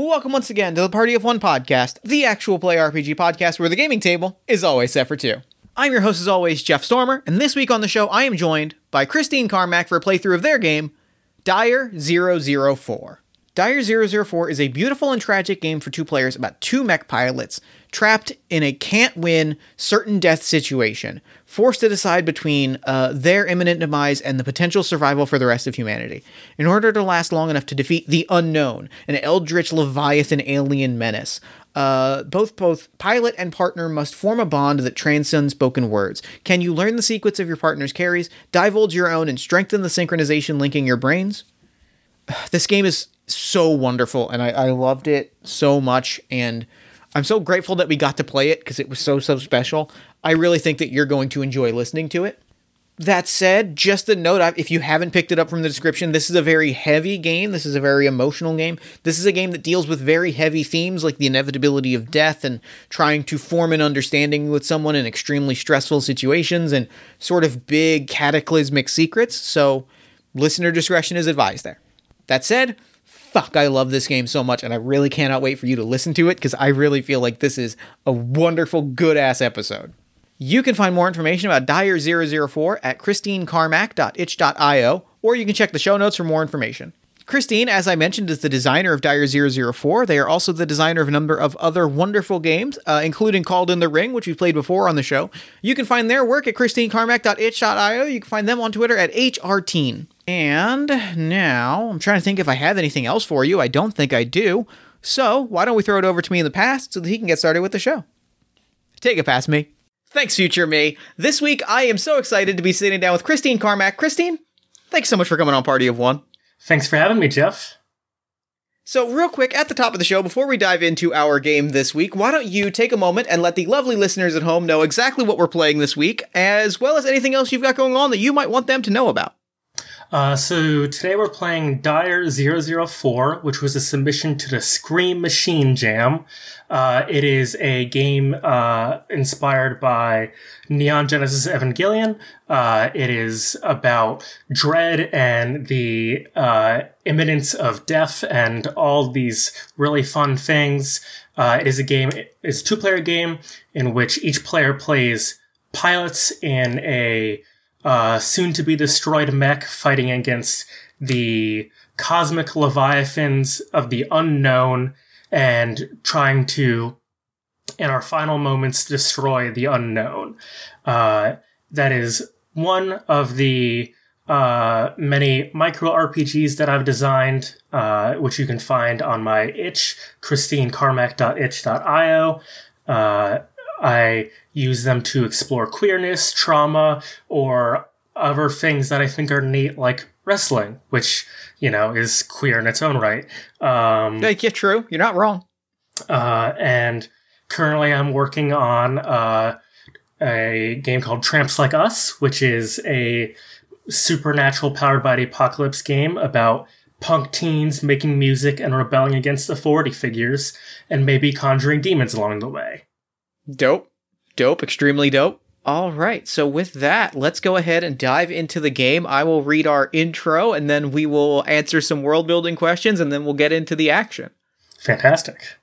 Welcome once again to the Party of One podcast, the actual play RPG podcast where the gaming table is always set for two. I'm your host, as always, Jeff Stormer, and this week on the show, I am joined by Christine Carmack for a playthrough of their game, Dire 004. Dire 004 is a beautiful and tragic game for two players about two mech pilots trapped in a can't win, certain death situation, forced to decide between uh, their imminent demise and the potential survival for the rest of humanity. In order to last long enough to defeat the unknown, an eldritch leviathan alien menace, uh, both both pilot and partner must form a bond that transcends spoken words. Can you learn the sequence of your partner's carries, divulge your own, and strengthen the synchronization linking your brains? This game is so wonderful, and I, I loved it so much, and I'm so grateful that we got to play it because it was so, so special. I really think that you're going to enjoy listening to it. That said, just a note if you haven't picked it up from the description, this is a very heavy game. This is a very emotional game. This is a game that deals with very heavy themes like the inevitability of death and trying to form an understanding with someone in extremely stressful situations and sort of big cataclysmic secrets. So, listener discretion is advised there. That said, fuck, I love this game so much, and I really cannot wait for you to listen to it because I really feel like this is a wonderful, good ass episode. You can find more information about Dire 004 at christinecarmack.itch.io, or you can check the show notes for more information. Christine, as I mentioned, is the designer of Dire 004. They are also the designer of a number of other wonderful games, uh, including Called in the Ring, which we've played before on the show. You can find their work at christinecarmack.itch.io. You can find them on Twitter at hrteen. And now I'm trying to think if I have anything else for you. I don't think I do. So why don't we throw it over to me in the past so that he can get started with the show? Take it past me. Thanks, future me. This week I am so excited to be sitting down with Christine Carmack. Christine, thanks so much for coming on Party of One. Thanks for having me, Jeff. So, real quick, at the top of the show, before we dive into our game this week, why don't you take a moment and let the lovely listeners at home know exactly what we're playing this week, as well as anything else you've got going on that you might want them to know about? Uh, so today we're playing Dire 004, which was a submission to the Scream Machine Jam. Uh, it is a game uh, inspired by Neon Genesis Evangelion. Uh, it is about dread and the uh, imminence of death and all these really fun things. Uh, it is a game, it's a two player game in which each player plays pilots in a uh, soon to be destroyed mech fighting against the cosmic leviathans of the unknown and trying to, in our final moments, destroy the unknown. Uh, that is one of the uh, many micro RPGs that I've designed, uh, which you can find on my itch, christinecarmack.itch.io. Uh, I use them to explore queerness, trauma, or other things that I think are neat, like wrestling, which, you know, is queer in its own right. Um, yeah, yeah, true. You're not wrong. Uh, and currently I'm working on uh, a game called Tramps Like Us, which is a supernatural powered by the apocalypse game about punk teens making music and rebelling against authority figures and maybe conjuring demons along the way. Dope. Dope. Extremely dope. All right. So with that, let's go ahead and dive into the game. I will read our intro and then we will answer some world building questions and then we'll get into the action. Fantastic.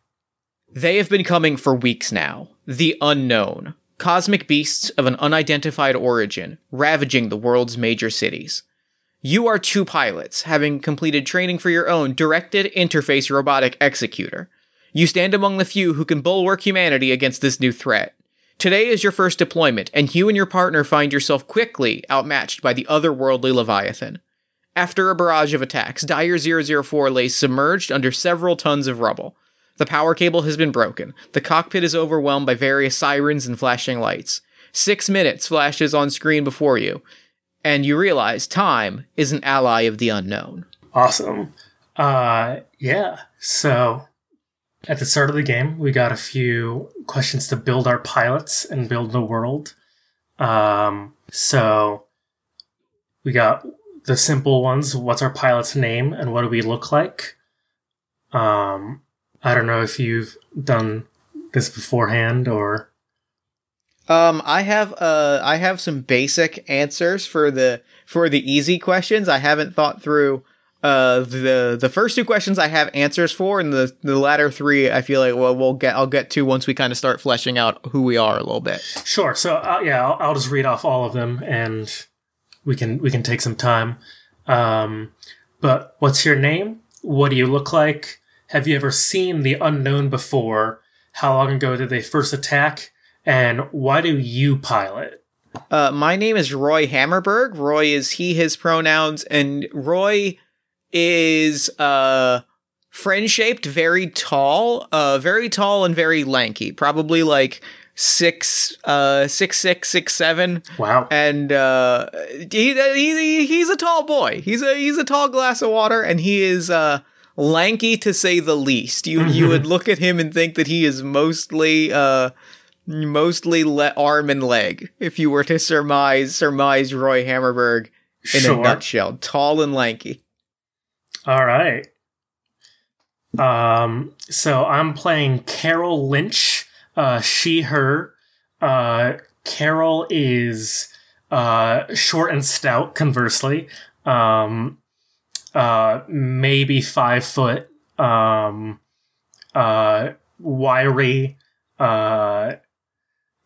They have been coming for weeks now. The unknown. Cosmic beasts of an unidentified origin, ravaging the world's major cities. You are two pilots, having completed training for your own directed interface robotic executor. You stand among the few who can bulwark humanity against this new threat. Today is your first deployment, and you and your partner find yourself quickly outmatched by the otherworldly Leviathan. After a barrage of attacks, Dire 004 lays submerged under several tons of rubble. The power cable has been broken. The cockpit is overwhelmed by various sirens and flashing lights. Six minutes flashes on screen before you, and you realize time is an ally of the unknown. Awesome. Uh, yeah. So at the start of the game, we got a few questions to build our pilots and build the world. Um, so we got the simple ones. What's our pilot's name and what do we look like? Um, I don't know if you've done this beforehand or. Um, I have uh, I have some basic answers for the for the easy questions. I haven't thought through uh, the the first two questions I have answers for, and the the latter three I feel like well we'll get I'll get to once we kind of start fleshing out who we are a little bit. Sure. So uh, yeah, I'll, I'll just read off all of them, and we can we can take some time. Um, but what's your name? What do you look like? Have you ever seen the unknown before? How long ago did they first attack? And why do you pilot? Uh, my name is Roy Hammerberg. Roy is he, his pronouns, and Roy is uh friend shaped, very tall, uh, very tall and very lanky. Probably like six, uh, six, six, six, seven. Wow. And uh, he, he he's a tall boy. He's a he's a tall glass of water, and he is uh lanky to say the least. You you would look at him and think that he is mostly uh mostly le- arm and leg. If you were to surmise surmise Roy Hammerberg in Sure. a nutshell, tall and lanky. All right. Um, so I'm playing Carol Lynch, uh, she, her. Uh, Carol is uh, short and stout, conversely. Um, uh, maybe five foot. Um, uh, wiry. Uh,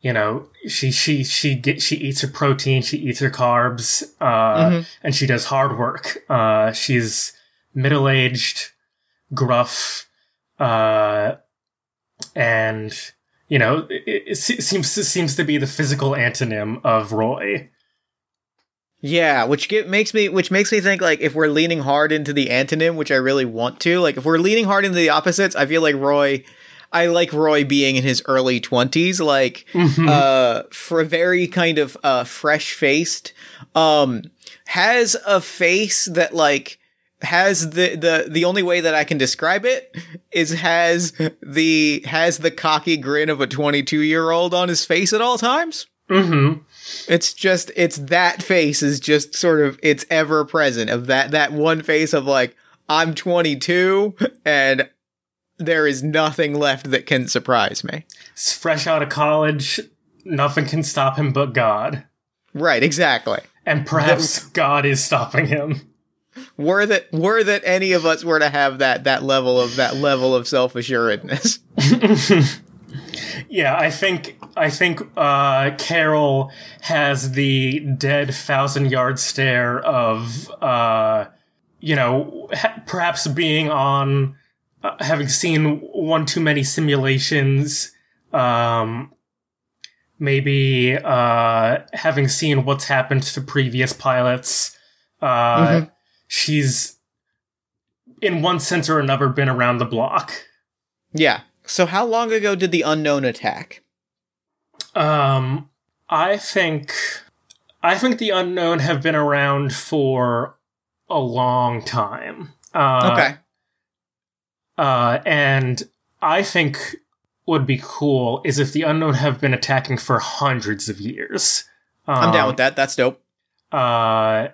you know, she she she get she eats her protein, she eats her carbs, uh, Mhm. and she does hard work. Uh, she's middle aged, gruff, uh, and you know, it, it se- seems seems to be the physical antonym of Roy. Yeah, which get, makes me which makes me think like if we're leaning hard into the antonym, which I really want to, like if we're leaning hard into the opposites, I feel like Roy I like Roy being in his early 20s like uh for a very kind of uh fresh faced um has a face that like has the the the only way that I can describe it is has the has the cocky grin of a 22 year old on his face at all times. Mm-hmm. It's just it's that face is just sort of it's ever present of that that one face of like I'm 22 and there is nothing left that can surprise me. He's fresh out of college. Nothing can stop him but God. Right, exactly. And perhaps God is stopping him. Were that were that any of us were to have that that level of that level of self assuredness. Yeah, I think I think uh, Carol has the dead thousand yard stare of uh, you know ha- perhaps being on uh, having seen one too many simulations, um, maybe uh, having seen what's happened to previous pilots. Uh, Mhm. She's in one sense or another been around the block. Yeah. So how long ago did the unknown attack? Um, I think, I think the unknown have been around for a long time. Uh, okay. Uh, and I think would be cool is if the unknown have been attacking for hundreds of years. Um, I'm down with that. That's dope. Uh,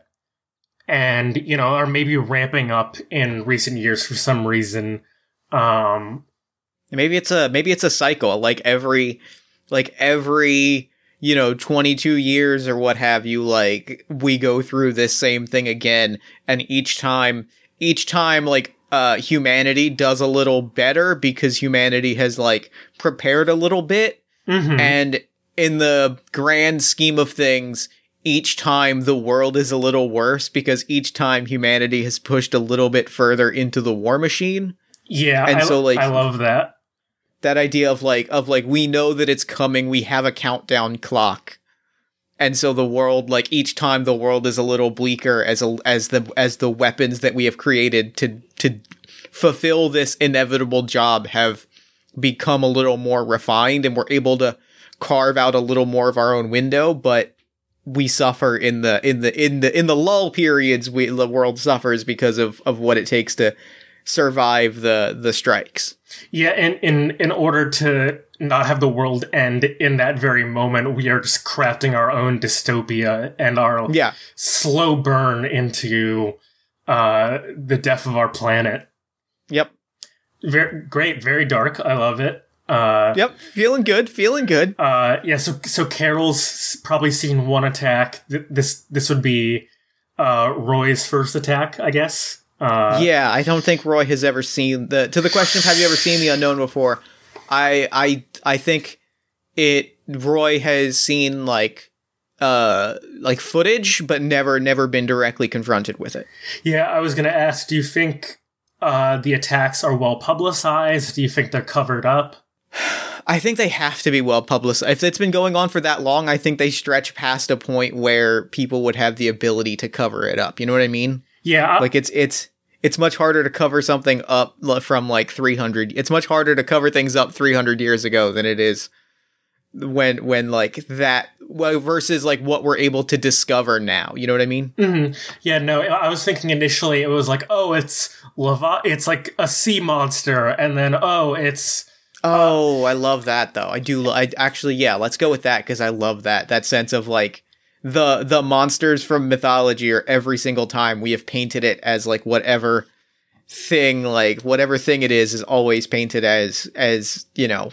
and you know, or maybe ramping up in recent years for some reason. Um, Maybe it's a maybe it's a cycle. Like every like every you know 22 years or what have you like we go through this same thing again and each time each time like uh humanity does a little better because humanity has like prepared a little bit mhm. and in the grand scheme of things each time the world is a little worse because each time humanity has pushed a little bit further into the war machine. Yeah, and I, so, like- I love that. that idea of like of like we know that it's coming we have a countdown clock. And so the world like each time the world is a little bleaker as a, as the as the weapons that we have created to to fulfill this inevitable job have become a little more refined and we're able to carve out a little more of our own window. But we suffer in the in the in the in the lull periods we the world suffers because of of what it takes to survive the the strikes Yeah, and in in order to not have the world end in that very moment, we are just crafting our own dystopia and our yeah slow burn into uh, the death of our planet. yep Very great, very dark. I love it. Uh, Yep, feeling good, feeling good. uh, yeah. So so Carol's probably seen one attack. Th- This this would be uh, Roy's first attack, I guess. Uh, yeah, I don't think Roy has ever seen the. To the question of have you ever seen the unknown before, I I I think it. Roy has seen like uh like footage, but never never been directly confronted with it. Yeah, I was gonna ask. Do you think uh, the attacks are well publicized? Do you think they're covered up? I think they have to be well publicized. If it's been going on for that long, I think they stretch past a point where people would have the ability to cover it up. You know what I mean? Yeah, I- Like it's it's it's much harder to cover something up from like 300. It's much harder to cover things up 300 years ago than it is when when like that well versus like what we're able to discover now. You know what I mean? Mhm. Yeah, no, I was thinking initially it was like, oh, it's lava, it's like a sea monster, and then oh, it's Oh, I love that though. I do. I actually, yeah. Let's go with that because I love that that sense of like the the monsters from mythology are every single time we have painted it as like whatever thing like whatever thing it is is always painted as as you know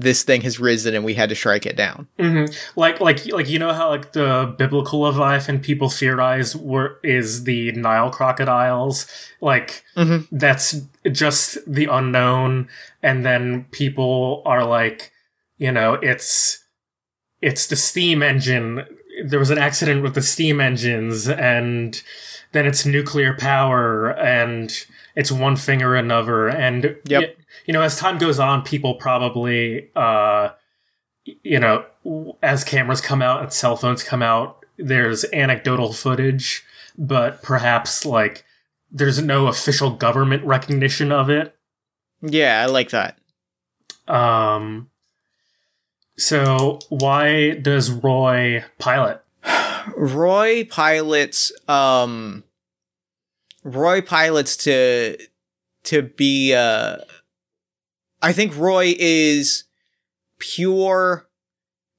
this thing has risen and we had to strike it down. mhm. like like like you know how like the biblical leviathan people theorize were is the Nile crocodiles, like Mhm. that's just the unknown, and then people are like, you know, it's it's the steam engine. There was an accident with the steam engines, and then it's nuclear power, and it's one thing or another. And Yep. you know, as time goes on, people probably, uh, you know, as cameras come out and cell phones come out, there's anecdotal footage, but perhaps like there's no official government recognition of it. Yeah, I like that. Um, so why does Roy pilot? Roy pilots um Roy pilots to to be uh I think Roy is pure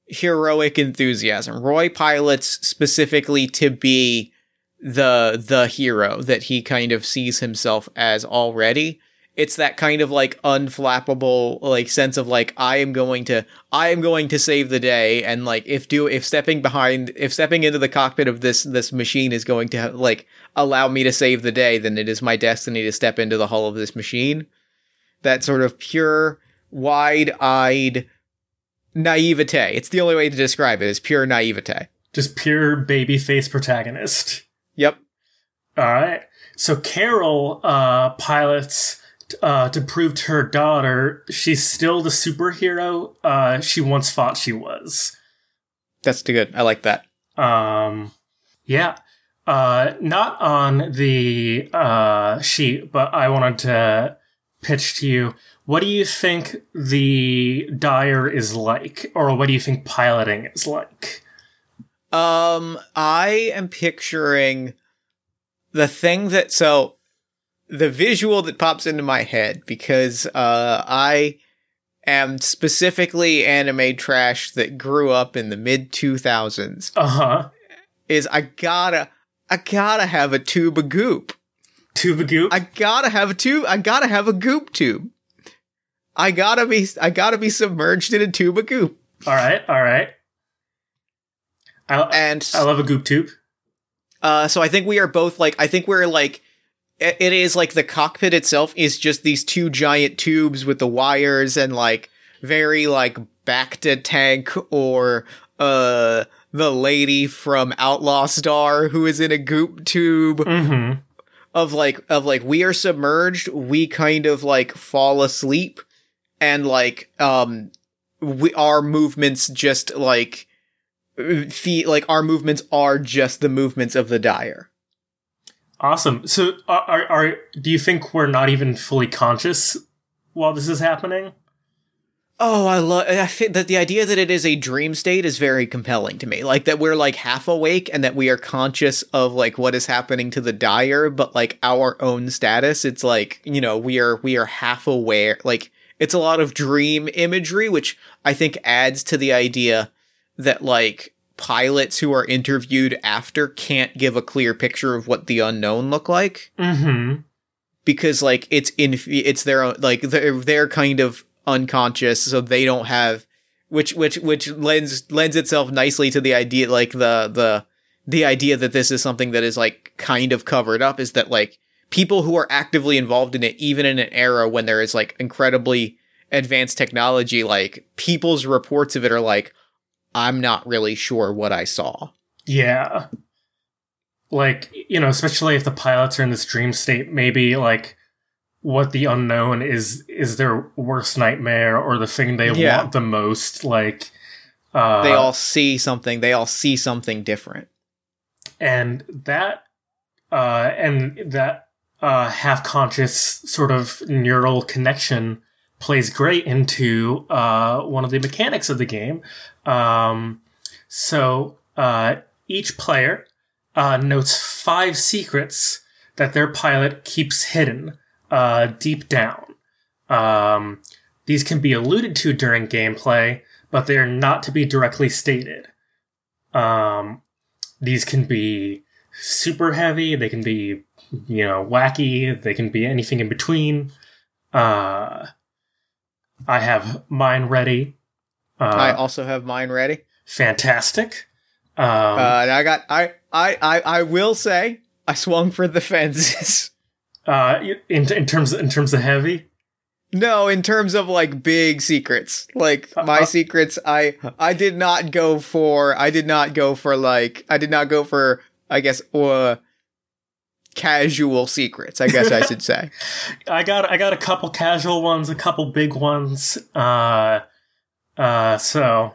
heroic enthusiasm. Roy pilots specifically to be the the hero that he kind of sees himself as already. It's that kind of like unflappable like sense of like I am going to I am going to save the day and like if do if stepping behind if stepping into the cockpit of this this machine is going to like allow me to save the day then it is my destiny to step into the hull of this machine. That sort of pure wide-eyed naivete. It's the only way to describe it is pure naivete. Just pure baby face protagonist. Yep. All right. So Carol uh, pilots uh, to prove to her daughter she's still the superhero uh, she once thought she was. That's too good. I like that. Um, yeah. Uh, not on the uh, sheet, but I wanted to pitch to you. What do you think the Dire is like, or what do you think piloting is like? Um, I am picturing the thing that so the visual that pops into my head because uh I am specifically anime trash that grew up in the mid 2000s Uh huh. is I gotta I gotta have a tube of goop. Tuba Goop. I gotta have a tube. I gotta have a goop tube. I gotta be I gotta be submerged in a tube of goop. all right, all right. I, And I love a goop tube. Uh, so I think we are both like I think we're like it is like the cockpit itself is just these two giant tubes with the wires and like very like back to tank or uh the lady from Outlaw Star who is in a goop tube Mm-hmm. of like of like we are submerged we kind of like fall asleep and like um we our movements just like feet like our movements are just the movements of the dire Awesome. So, are, are are do you think we're not even fully conscious while this is happening? oh i love i think that the idea that it is a dream state is very compelling to me like that we're like half awake and that we are conscious of like what is happening to the dire but like our own status it's like you know we are we are half aware like it's a lot of dream imagery which i think adds to the idea that like pilots who are interviewed after can't give a clear picture of what the unknown look like Mm-hmm. because like it's in it's their own like they're they're kind of unconscious so they don't have which which which lends lends itself nicely to the idea like the the the idea that this is something that is like kind of covered up is that like people who are actively involved in it, even in an era when there is like incredibly advanced technology, like people's reports of it are like, I'm not really sure what I saw. Yeah. Like, you know, especially if the pilots are in this dream state, maybe like what the unknown is is their worst nightmare or the thing they Yeah. want the most. Like uh they all see something, they all see something different. and that uh and that uh half conscious sort of neural connection plays great into uh one of the mechanics of the game. Um so uh each player uh notes five secrets that their pilot keeps hidden uh deep down. Um these can be alluded to during gameplay but they are not to be directly stated. Um these can be super heavy they can be you know wacky they can be anything in between. Uh i have mine ready uh I also have mine ready. fantastic um Uh, and I got I, I I I will say I swung for the fences. uh in, in terms in terms of heavy no, in terms of like big secrets, like my Uh, secrets, I I did not go for I did not go for like I did not go for I guess uh casual secrets. I guess I should say. i got i got a couple casual ones a couple big ones uh uh so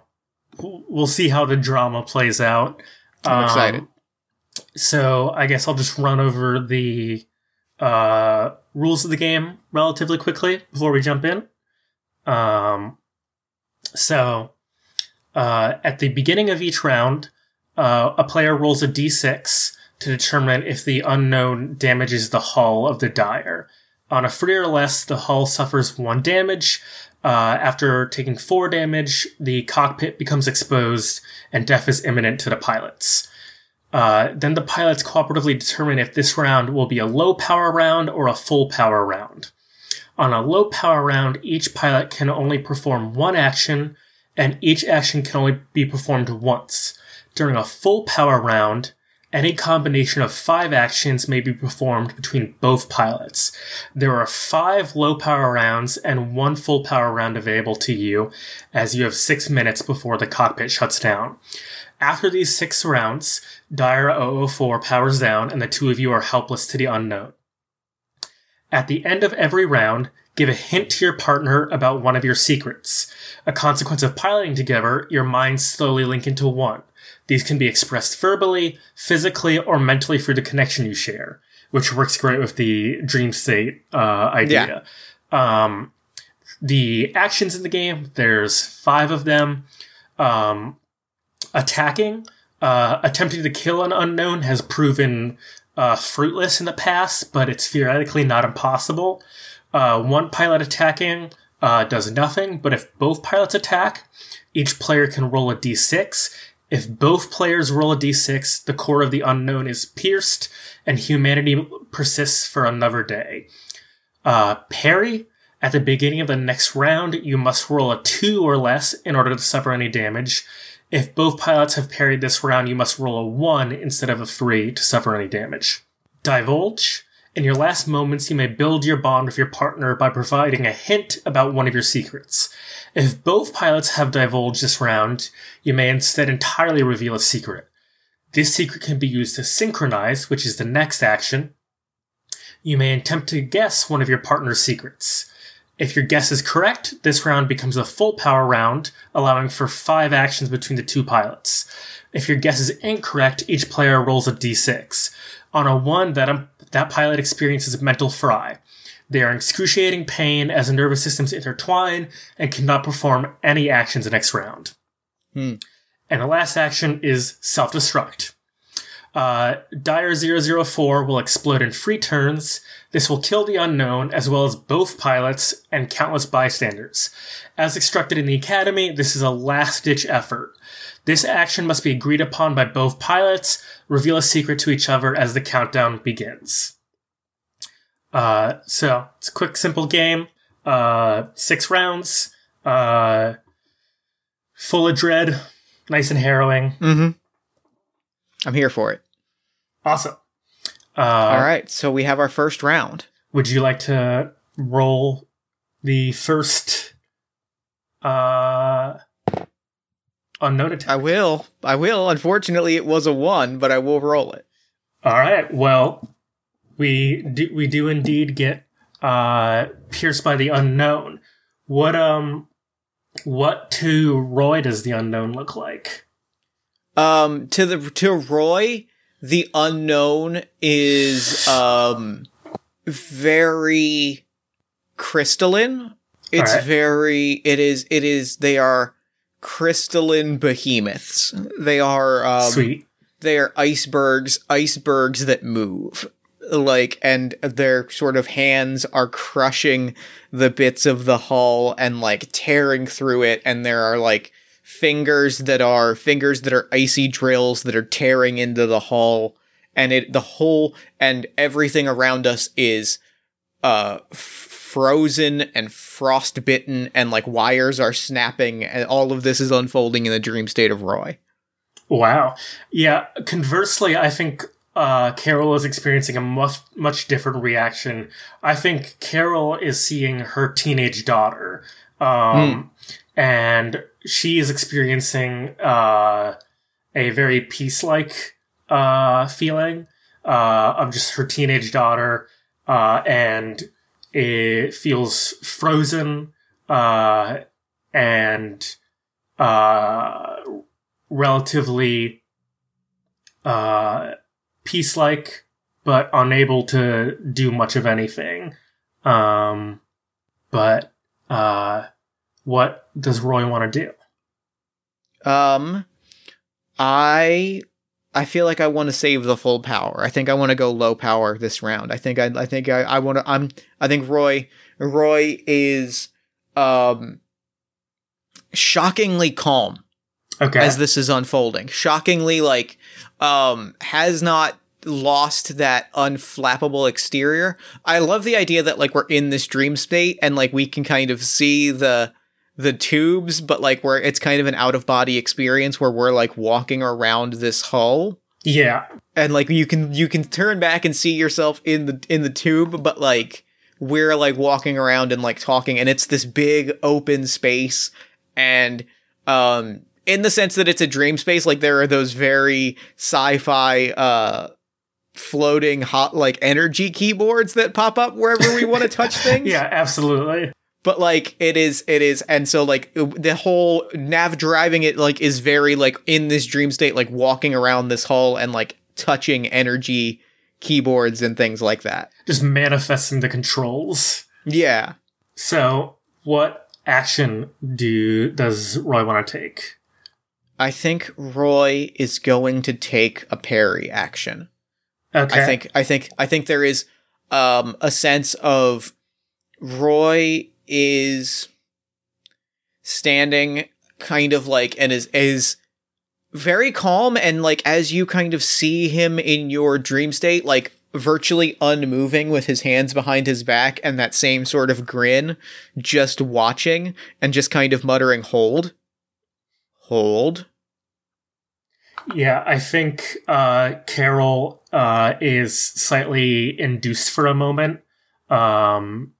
we'll see how the drama plays out I'm Um, excited. So I guess I'll just run over the uh, rules of the game relatively quickly before we jump in. Um, so uh, at the beginning of each round, uh, a player rolls a d6 to determine if the unknown damages the hull of the dire. On a three or less, the hull suffers one damage. Uh, after taking four damage, the cockpit becomes exposed and death is imminent to the pilots. Uh, then the pilots cooperatively determine if this round will be a low power round or a full power round. On a low power round, each pilot can only perform one action, and each action can only be performed once. During a full power round, any combination of five actions may be performed between both pilots. There are five low power rounds and one full power round available to you, as you have six minutes before the cockpit shuts down. After these six rounds, Dire 004 powers down and the two of you are helpless to the unknown. At the end of every round, give a hint to your partner about one of your secrets. A consequence of piloting together, your minds slowly link into one. These can be expressed verbally, physically, or mentally through the connection you share, which works great with the dream state uh, idea. Um, the actions in the game, there's five of them. Um, attacking, uh, attempting to kill an unknown has proven uh, fruitless in the past, but it's theoretically not impossible. Uh, one pilot attacking uh, does nothing, but if both pilots attack, each player can roll a d6. If both players roll a d6, the core of the unknown is pierced, and humanity persists for another day. Uh, parry. At the beginning of the next round, you must roll a 2 or less in order to suffer any damage. If both pilots have parried this round, you must roll a 1 instead of a 3 to suffer any damage. Divulge. In your last moments, you may build your bond with your partner by providing a hint about one of your secrets. If both pilots have divulged this round, you may instead entirely reveal a secret. This secret can be used to synchronize, which is the next action. You may attempt to guess one of your partner's secrets. If your guess is correct, this round becomes a full power round, allowing for five actions between the two pilots. If your guess is incorrect, each player rolls a d6. On a 1, that, that pilot experiences a mental fry. They are in excruciating pain as the nervous systems intertwine and cannot perform any actions the next round. Hmm. And the last action is self destruct. Uh, Dire 004 will explode in three turns. This will kill the unknown, as well as both pilots and countless bystanders. As instructed in the Academy, this is a last ditch effort. This action must be agreed upon by both pilots, reveal a secret to each other as the countdown begins. Uh, so, it's a quick, simple game. Uh, six rounds. Uh, full of dread. Nice and harrowing. Mm-hmm. I'm here for it. Awesome. Uh, All right, so we have our first round. Would you like to roll the first uh, unknown attack? I will. I will. Unfortunately, it was a one, but I will roll it. All right. Well, we do, we do indeed get uh, pierced by the unknown. What um, what to Roy does the unknown look like? Um, to the to Roy, the unknown is um very crystalline. It's Alright. very. It is. It is. They are crystalline behemoths. They are. Um, Sweet. they are icebergs icebergs that move like and their sort of hands are crushing the bits of the hull and like tearing through it and there are like fingers that are fingers that are icy drills that are tearing into the hull and it the whole and everything around us is uh f- frozen and frostbitten and like wires are snapping and all of this is unfolding in the dream state of roy Wow. Yeah. Conversely, I think uh, Carol is experiencing a much much different reaction. I think Carol is seeing her teenage daughter, um, and she is experiencing uh, a very peace like uh, feeling uh, of just her teenage daughter, uh, and it feels frozen uh, and uh, relatively uh, peace like, but unable to do much of anything. Um, but uh, what does Roy want to do? Um, I I feel like I want to save the full power. I think I want to go low power this round. I think I I think I, I want to. I'm I think Roy Roy is um shockingly calm Okay. as this is unfolding. Shockingly, like um has not lost that unflappable exterior. I love the idea that like we're in this dream state and like we can kind of see the the tubes, but like where it's kind of an out of body experience where we're like walking around this hull yeah. and like you can you can turn back and see yourself in the in the tube, but like we're like walking around and like talking and it's this big open space and um in the sense that it's a dream space like there are those very sci-fi uh floating hot like energy keyboards that pop up wherever we want to touch things Yeah, absolutely. But like it is it is and so like the whole nav driving it like is very like in this dream state like walking around this hall and like touching energy keyboards and things like that Just manifesting the controls. yeah So, what action do does Roy want to take? i think roy is going to take a parry action Okay. i think i think i think there is um a sense of roy is standing kind of like and is is very calm and like as you kind of see him in your dream state like virtually unmoving with his hands behind his back and that same sort of grin just watching and just kind of muttering hold. Hold. Yeah, I think uh, Carol uh, is slightly induced for a moment. Um,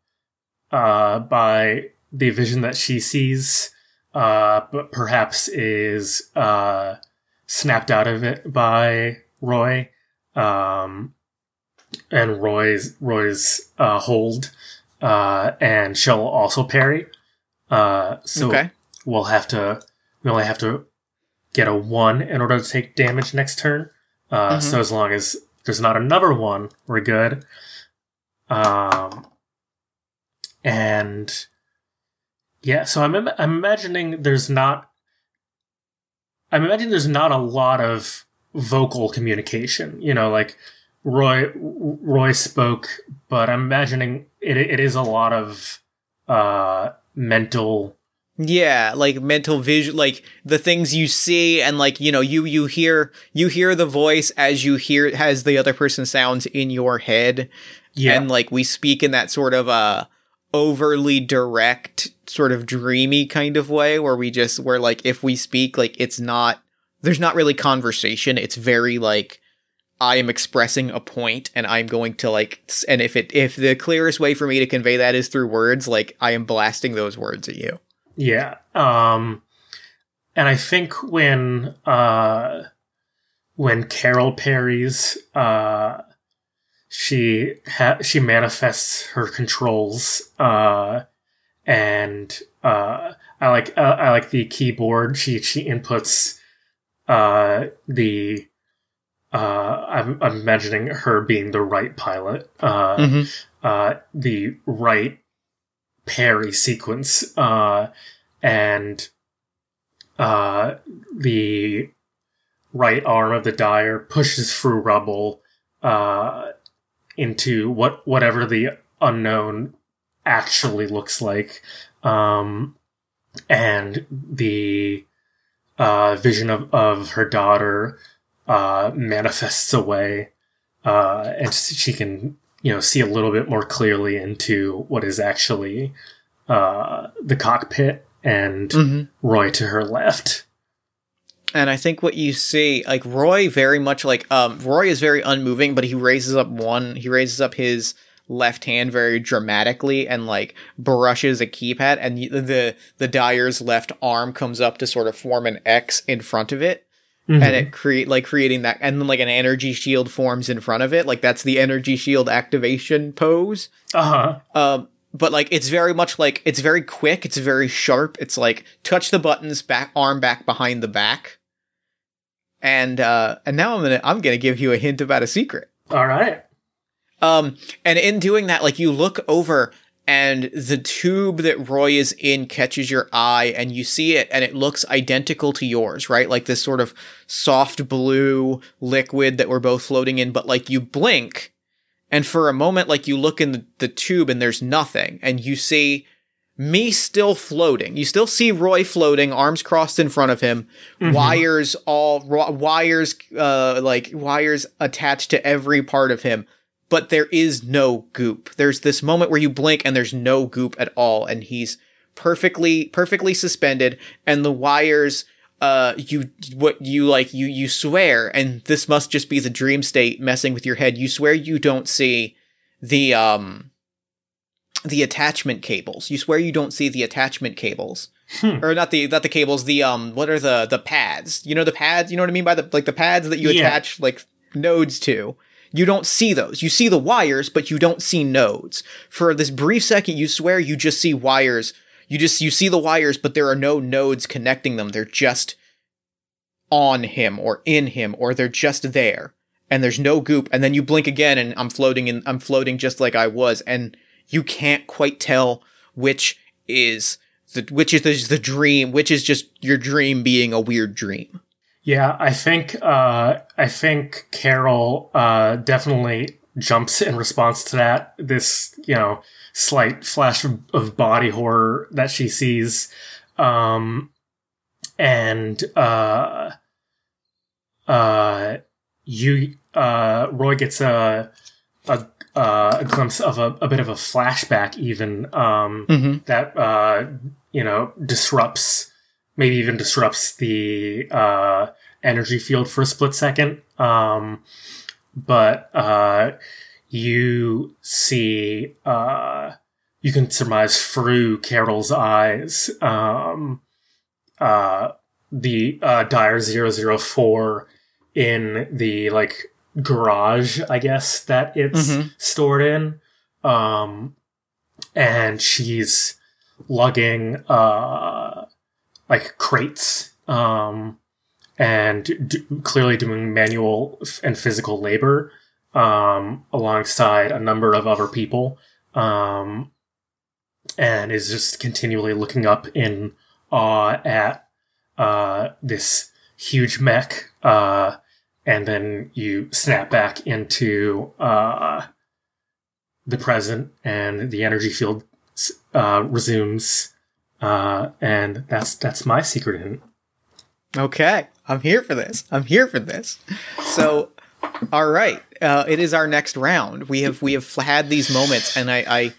uh, by the vision that she sees, uh, but perhaps is uh, snapped out of it by Roy um, and Roy's Roy's uh, hold, uh, and she'll also parry. Uh, so okay we'll have to we only have to get a one in order to take damage next turn. Uh, Mhm. So as long as there's not another one, we're good. Um, and yeah, so I'm im- I'm imagining there's not. I'm imagining there's not a lot of vocal communication. You know, like Roy Roy spoke, but I'm imagining it it is a lot of uh mental Yeah, like mental vision, like the things you see, and like you know, you you hear you hear the voice as you hear as the other person sounds in your head, yeah and like we speak in that sort of uh overly direct, sort of dreamy kind of way, where we just where like if we speak, like it's not there's not really conversation. It's very like I am expressing a point and I'm going to like and if it if the clearest way for me to convey that is through words, like I am blasting those words at you. Yeah. Um and I think when uh when Carol parries uh she ha- she manifests her controls uh and uh I like uh, I like the keyboard she she inputs uh the uh I'm, I'm imagining her being the right pilot uh Mhm. uh, the right parry sequence, uh, and uh, the right arm of the dire pushes through rubble uh, into what whatever the unknown actually looks like, um, and the uh, vision of, of her daughter uh, manifests away, uh, and she can you know see a little bit more clearly into what is actually uh, the cockpit and Mhm. Roy to her left. And I think what you see, like Roy, very much like um, Roy is very unmoving, but he raises up one, he raises up his left hand very dramatically and like brushes a keypad, and y- the the dire's left arm comes up to sort of form an X in front of it, and it create like creating that, and then like an energy shield forms in front of it, like that's the energy shield activation pose. uh huh. Um, but like it's very much like it's very quick, it's very sharp. It's like touch the buttons, back arm back behind the back. And uh and now I'm gonna I'm gonna give you a hint about a secret. All right. Um and in doing that, like you look over and the tube that Roy is in catches your eye and you see it and it looks identical to yours, right? Like this sort of soft blue liquid that we're both floating in, but like you blink and for a moment like you look in the, the tube and there's nothing and you see me still floating. You still see Roy floating, arms crossed in front of him, wires all wires uh like wires attached to every part of him, but there is no goop. There's this moment where you blink and there's no goop at all and he's perfectly perfectly suspended and the wires uh you what you like you you swear and this must just be the dream state messing with your head. You swear you don't see the um the attachment cables. You swear you don't see the attachment cables. Hmm. Or not the not the cables, the um what are the the pads? You know the pads, you know what I mean by the like the pads that you Yeah. attach like nodes to. You don't see those. You see the wires, but you don't see nodes. For this brief second you swear you just see wires. You just you see the wires, but there are no nodes connecting them. They're just on him or in him or they're just there. And there's no goop and then you blink again and I'm floating in I'm floating just like I was and you can't quite tell which is the which is the, the dream, which is just your dream being a weird dream. Yeah, I think uh, I think Carol uh, definitely jumps in response to that. This you know slight flash of, of body horror that she sees, um, and uh, uh, you uh, Roy gets a uh, a glimpse of a, a bit of a flashback, even um, Mm-hmm. that uh, you know disrupts maybe even disrupts the uh, energy field for a split second. Um, but uh, you see, uh, you can surmise through Carol's eyes um, uh, the uh, Dire 004 in the like garage, I guess, that it's Mhm. stored in. Um, and she's lugging uh, like crates um, and d- clearly doing manual f- and physical labor um, alongside a number of other people um, and is just continually looking up in awe at uh, this huge mech uh, and then you snap back into uh, the present and the energy field uh, resumes uh, and that's that's my secret hint. Okay, I'm here for this. I'm here for this. So, all right, uh, it is our next round. We have we have had these moments, and I I,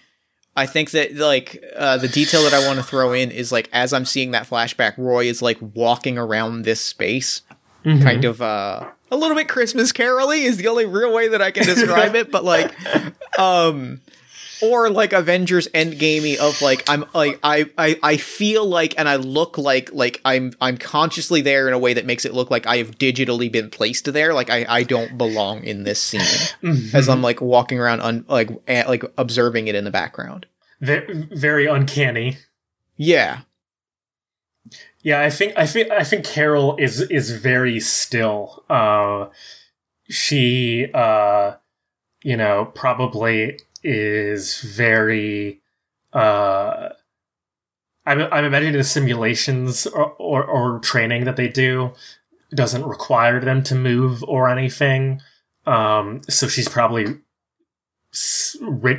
I think that like uh, the detail that I want to throw in is like as I'm seeing that flashback, Roy is like walking around this space, kind of uh a little bit Christmas caroly is the only real way that I can describe it, but like um or like Avengers Endgamey of like I'm like I, I I feel like and I look like like I'm I'm consciously there in a way that makes it look like I have digitally been placed there. Like I I don't belong in this scene Mm-hmm. as I'm like walking around un, like a, like observing it in the background. Ve- very uncanny. Yeah. Yeah, I think I think I think Carol is is very still. Uh, she, uh, you know, probably is very. Uh, I'm I'm imagining the simulations or, or or training that they do doesn't require them to move or anything. Um, so she's probably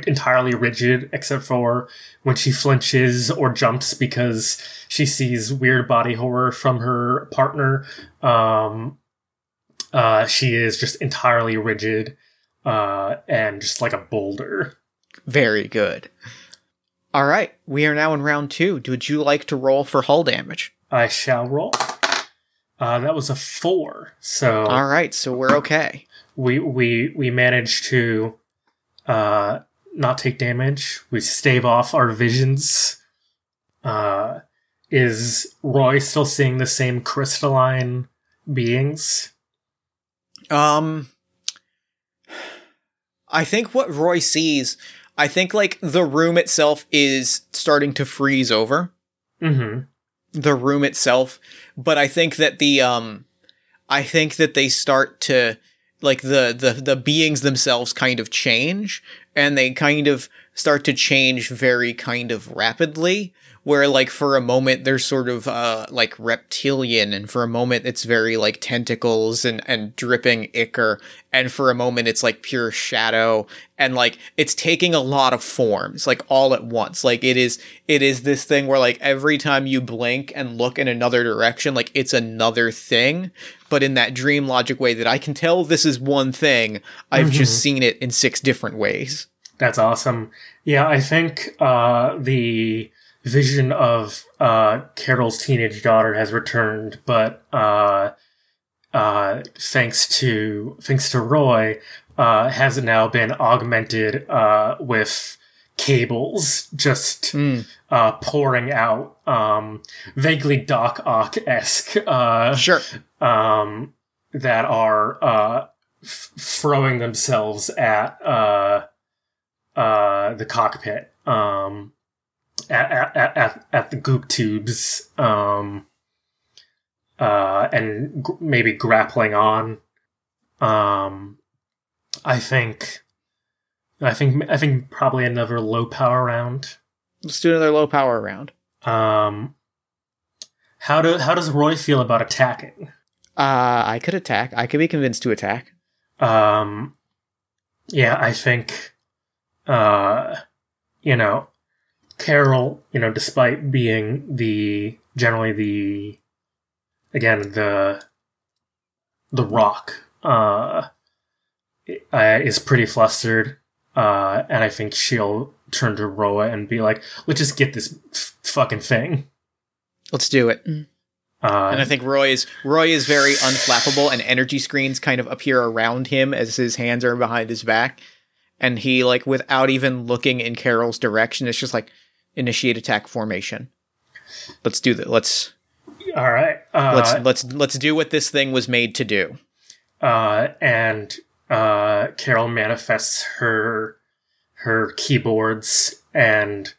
entirely rigid except for when she flinches or jumps because she sees weird body horror from her partner. Um, uh, she is just entirely rigid uh, and just like a boulder. Very good. All right, we are now in round two. Would you like to roll for hull damage? I shall roll. Uh, that was a four, so All right, so we're okay. we we we managed to uh, not take damage. We stave off our visions. Uh, is Roy still seeing the same crystalline beings? Um, I think what Roy sees, I think like the room itself is starting to freeze over. Mm-hmm. The room itself, but I think that the um, I think that they start to like the the the beings themselves kind of change, and they kind of start to change very kind of rapidly. Where like for a moment they're sort of uh like reptilian, and for a moment it's very like tentacles and and dripping ichor, and for a moment it's like pure shadow, and like it's taking a lot of forms like all at once. Like it is it is this thing where like every time you blink and look in another direction, like it's another thing, but in that dream logic way that I can tell this is one thing. I've just seen it in six different ways. That's awesome. Yeah, I think uh, the vision of uh, Carol's teenage daughter has returned, but uh, uh, thanks to thanks to Roy, uh, has now been augmented uh, with cables just Mm. uh, pouring out, um, vaguely Doc Ock esque. Uh, Sure. um, that are uh, f- throwing themselves at uh, the cockpit, um, at, at, at, at the goop tubes, um, uh, and g- maybe grappling on. Um, I think, I think, I think probably another low power round. Let's do another low power round. Um, how do how does Roy feel about attacking? Uh, I could attack. I could be convinced to attack. Um, yeah, I think, uh, you know, Carol, you know, despite being the generally the again the the rock, uh, uh is pretty flustered, uh, and I think she'll turn to Roa and be like, "Let's just get this f- fucking thing." Let's do it. Uh, And I think Roy is Roy is very unflappable, and energy screens kind of appear around him as his hands are behind his back, and he like without even looking in Carol's direction, it's just like initiate attack formation. Let's do that. Let's all right. Uh, let's let's let's do what this thing was made to do. uh, and uh, Carol manifests her her keyboards and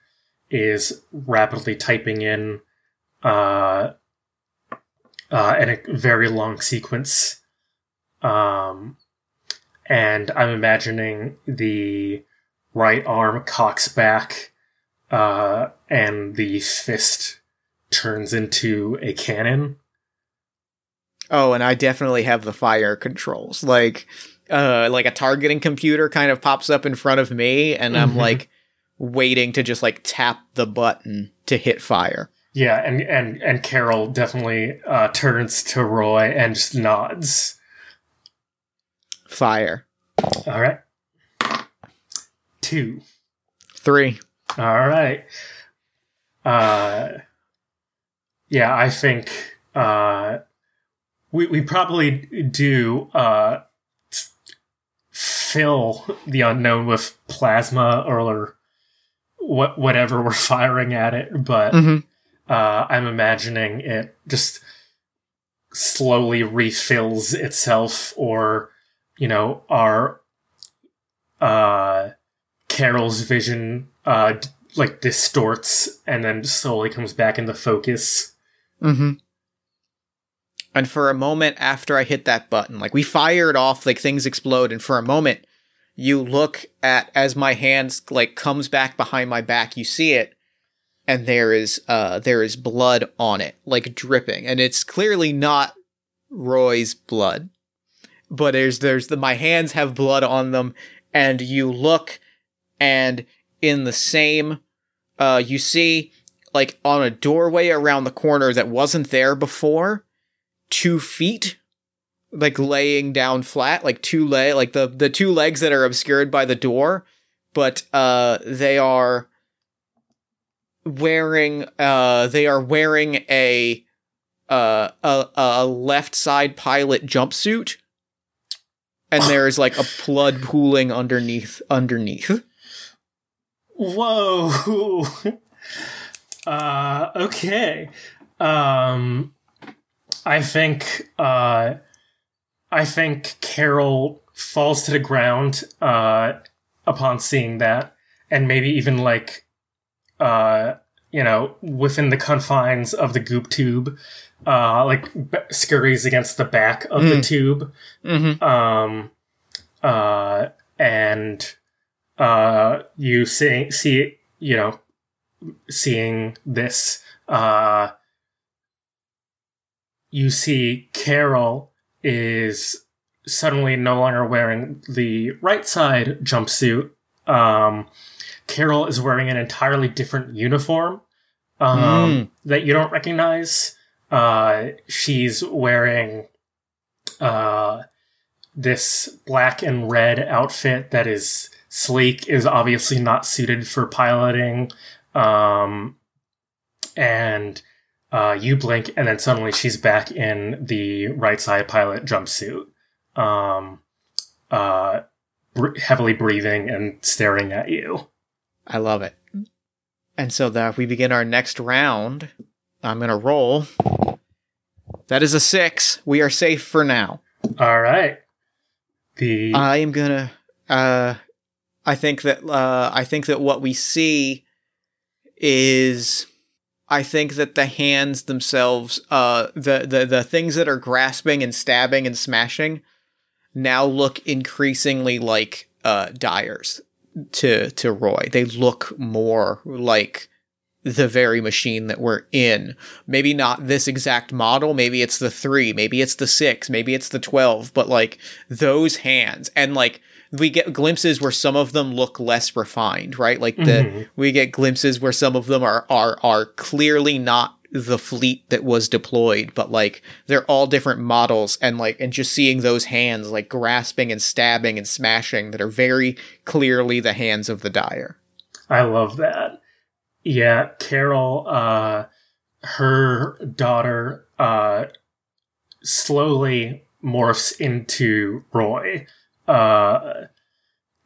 is rapidly typing in uh, uh, in a very long sequence. Um, and I'm imagining the right arm cocks back, uh, and the fist turns into a cannon. Oh, and I definitely have the fire controls. Like uh like a targeting computer kind of pops up in front of me and I'm Mhm. like waiting to just like tap the button to hit fire. Yeah, and and and Carol definitely uh, turns to Roy and just nods. Fire. All right, two. 3. All right. Uh, yeah, I think uh, we we probably do uh, fill the unknown with plasma or what whatever we're firing at it, but Mhm. uh, I'm imagining it just slowly refills itself, or you know, our uh, Carol's vision uh, d- like distorts and then slowly comes back into focus. Mm-hmm. And for a moment after I hit that button, like we fired off, like things explode, and for a moment you look at as my hands like comes back behind my back, you see it, and there is uh there is blood on it, like dripping, and it's clearly not Roy's blood. But there's there's the my hands have blood on them, and you look and in the same uh you see like on a doorway around the corner that wasn't there before, two feet, like laying down flat, like two leg, like the the two legs that are obscured by the door, but uh, they are wearing uh, they are wearing a uh a a left side pilot jumpsuit, and there is like a blood pooling underneath underneath. Whoa. uh, okay. Um, I think, uh, I think Carol falls to the ground, uh, upon seeing that, and maybe even like, uh, you know, within the confines of the goop tube, uh, like b- scurries against the back of the Mm. tube, Mm-hmm. um, uh, and uh, you see, see, you know, seeing this, uh, you see Carol is suddenly no longer wearing the right side jumpsuit. Um, Carol is wearing an entirely different uniform um, Mm. that you don't recognize. Uh, she's wearing uh, this black and red outfit that is sleek, is obviously not suited for piloting. Um, and uh, you blink, and then suddenly she's back in the right side pilot jumpsuit, um, uh, br- heavily breathing and staring at you. I love it. And so that we begin our next round. I'm gonna roll. That is a six. We are safe for now. All right. The I am gonna. Uh, I think that. Uh, I think that what we see is. I think that the hands themselves, uh, the, the the things that are grasping and stabbing and smashing, now look increasingly like uh, Dires to to Roy. They look more like the very machine that we're in. Maybe not this exact model, maybe it's the 3, maybe it's the 6, maybe it's the 12, but like those hands and like we get glimpses where some of them look less refined, right? Like the Mhm. we get glimpses where some of them are are are clearly not the fleet that was deployed, but like they're all different models and like and just seeing those hands like grasping and stabbing and smashing that are very clearly the hands of the Dire. I love that. Yeah, Carol, uh, her daughter, uh, slowly morphs into Roy. Uh,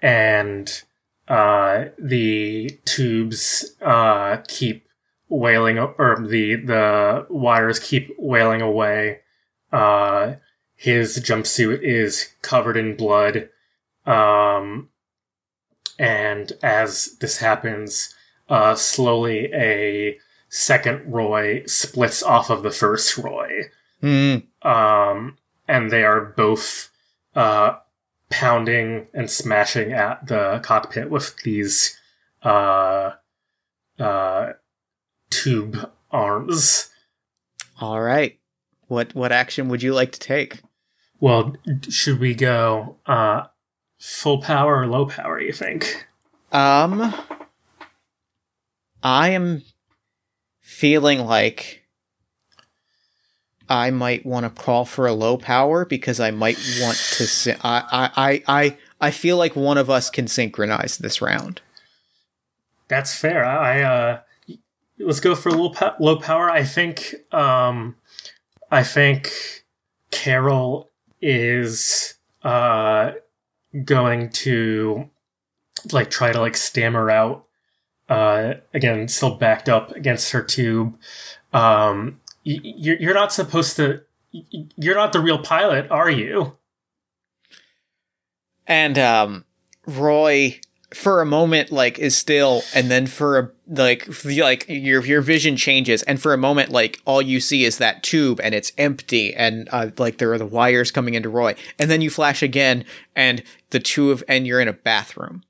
and, uh, the tubes, uh, keep wailing, or the, the wires keep wailing away. Uh, his jumpsuit is covered in blood. Um, and as this happens, uh, slowly a second Roy splits off of the first Roy. Hmm. Um, and they are both uh, pounding and smashing at the cockpit with these uh, uh, tube arms. All right. What what action would you like to take? Well, should we go uh, full power or low power, you think? Um I am feeling like I might want to call for a low power because I might want to sy- I, I I I feel like one of us can synchronize this round. That's fair. I uh, let's go for a po- low power. I think um, I think Carol is uh, going to like try to like stammer out. Uh, again, still backed up against her tube. Um, you're you're not supposed to. You're not the real pilot, are you? And um, Roy, for a moment, like is still, and then for a like like your your vision changes, and for a moment, like all you see is that tube, and it's empty, and uh, like there are the wires coming into Roy, and then you flash again, and the two of, and you're in a bathroom.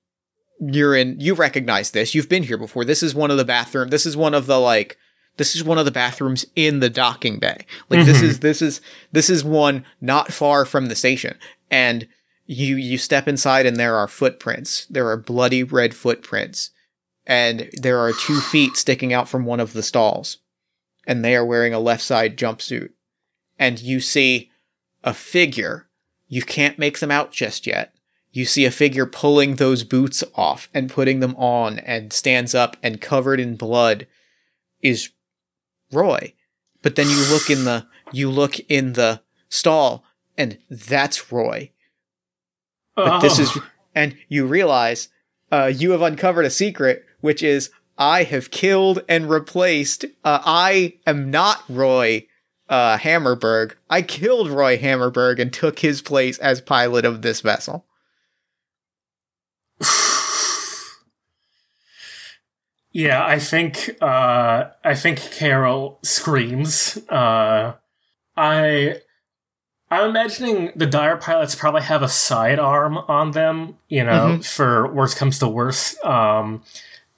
You're in. You recognize this. You've been here before. This is one of the bathroom. This is one of the like. This is one of the bathrooms in the docking bay. Like this Mhm. is this is this is one not far from the station, and you you step inside and there are footprints. There are bloody red footprints, and there are two feet sticking out from one of the stalls, and they are wearing a left side jumpsuit. And you see a figure. You can't make them out just yet. You see a figure pulling those boots off and putting them on, and stands up and covered in blood is Roy. But then you look in the you look in the stall, and that's Roy but this is Oh. and you realize uh, you have uncovered a secret which is i have killed and replaced uh, i am not roy uh, hammerberg i killed roy hammerberg and took his place as pilot of this vessel Yeah, I think uh I think Carol screams. Uh I I'm imagining the dire pilots probably have a sidearm on them, you know, for worst comes to worst. Um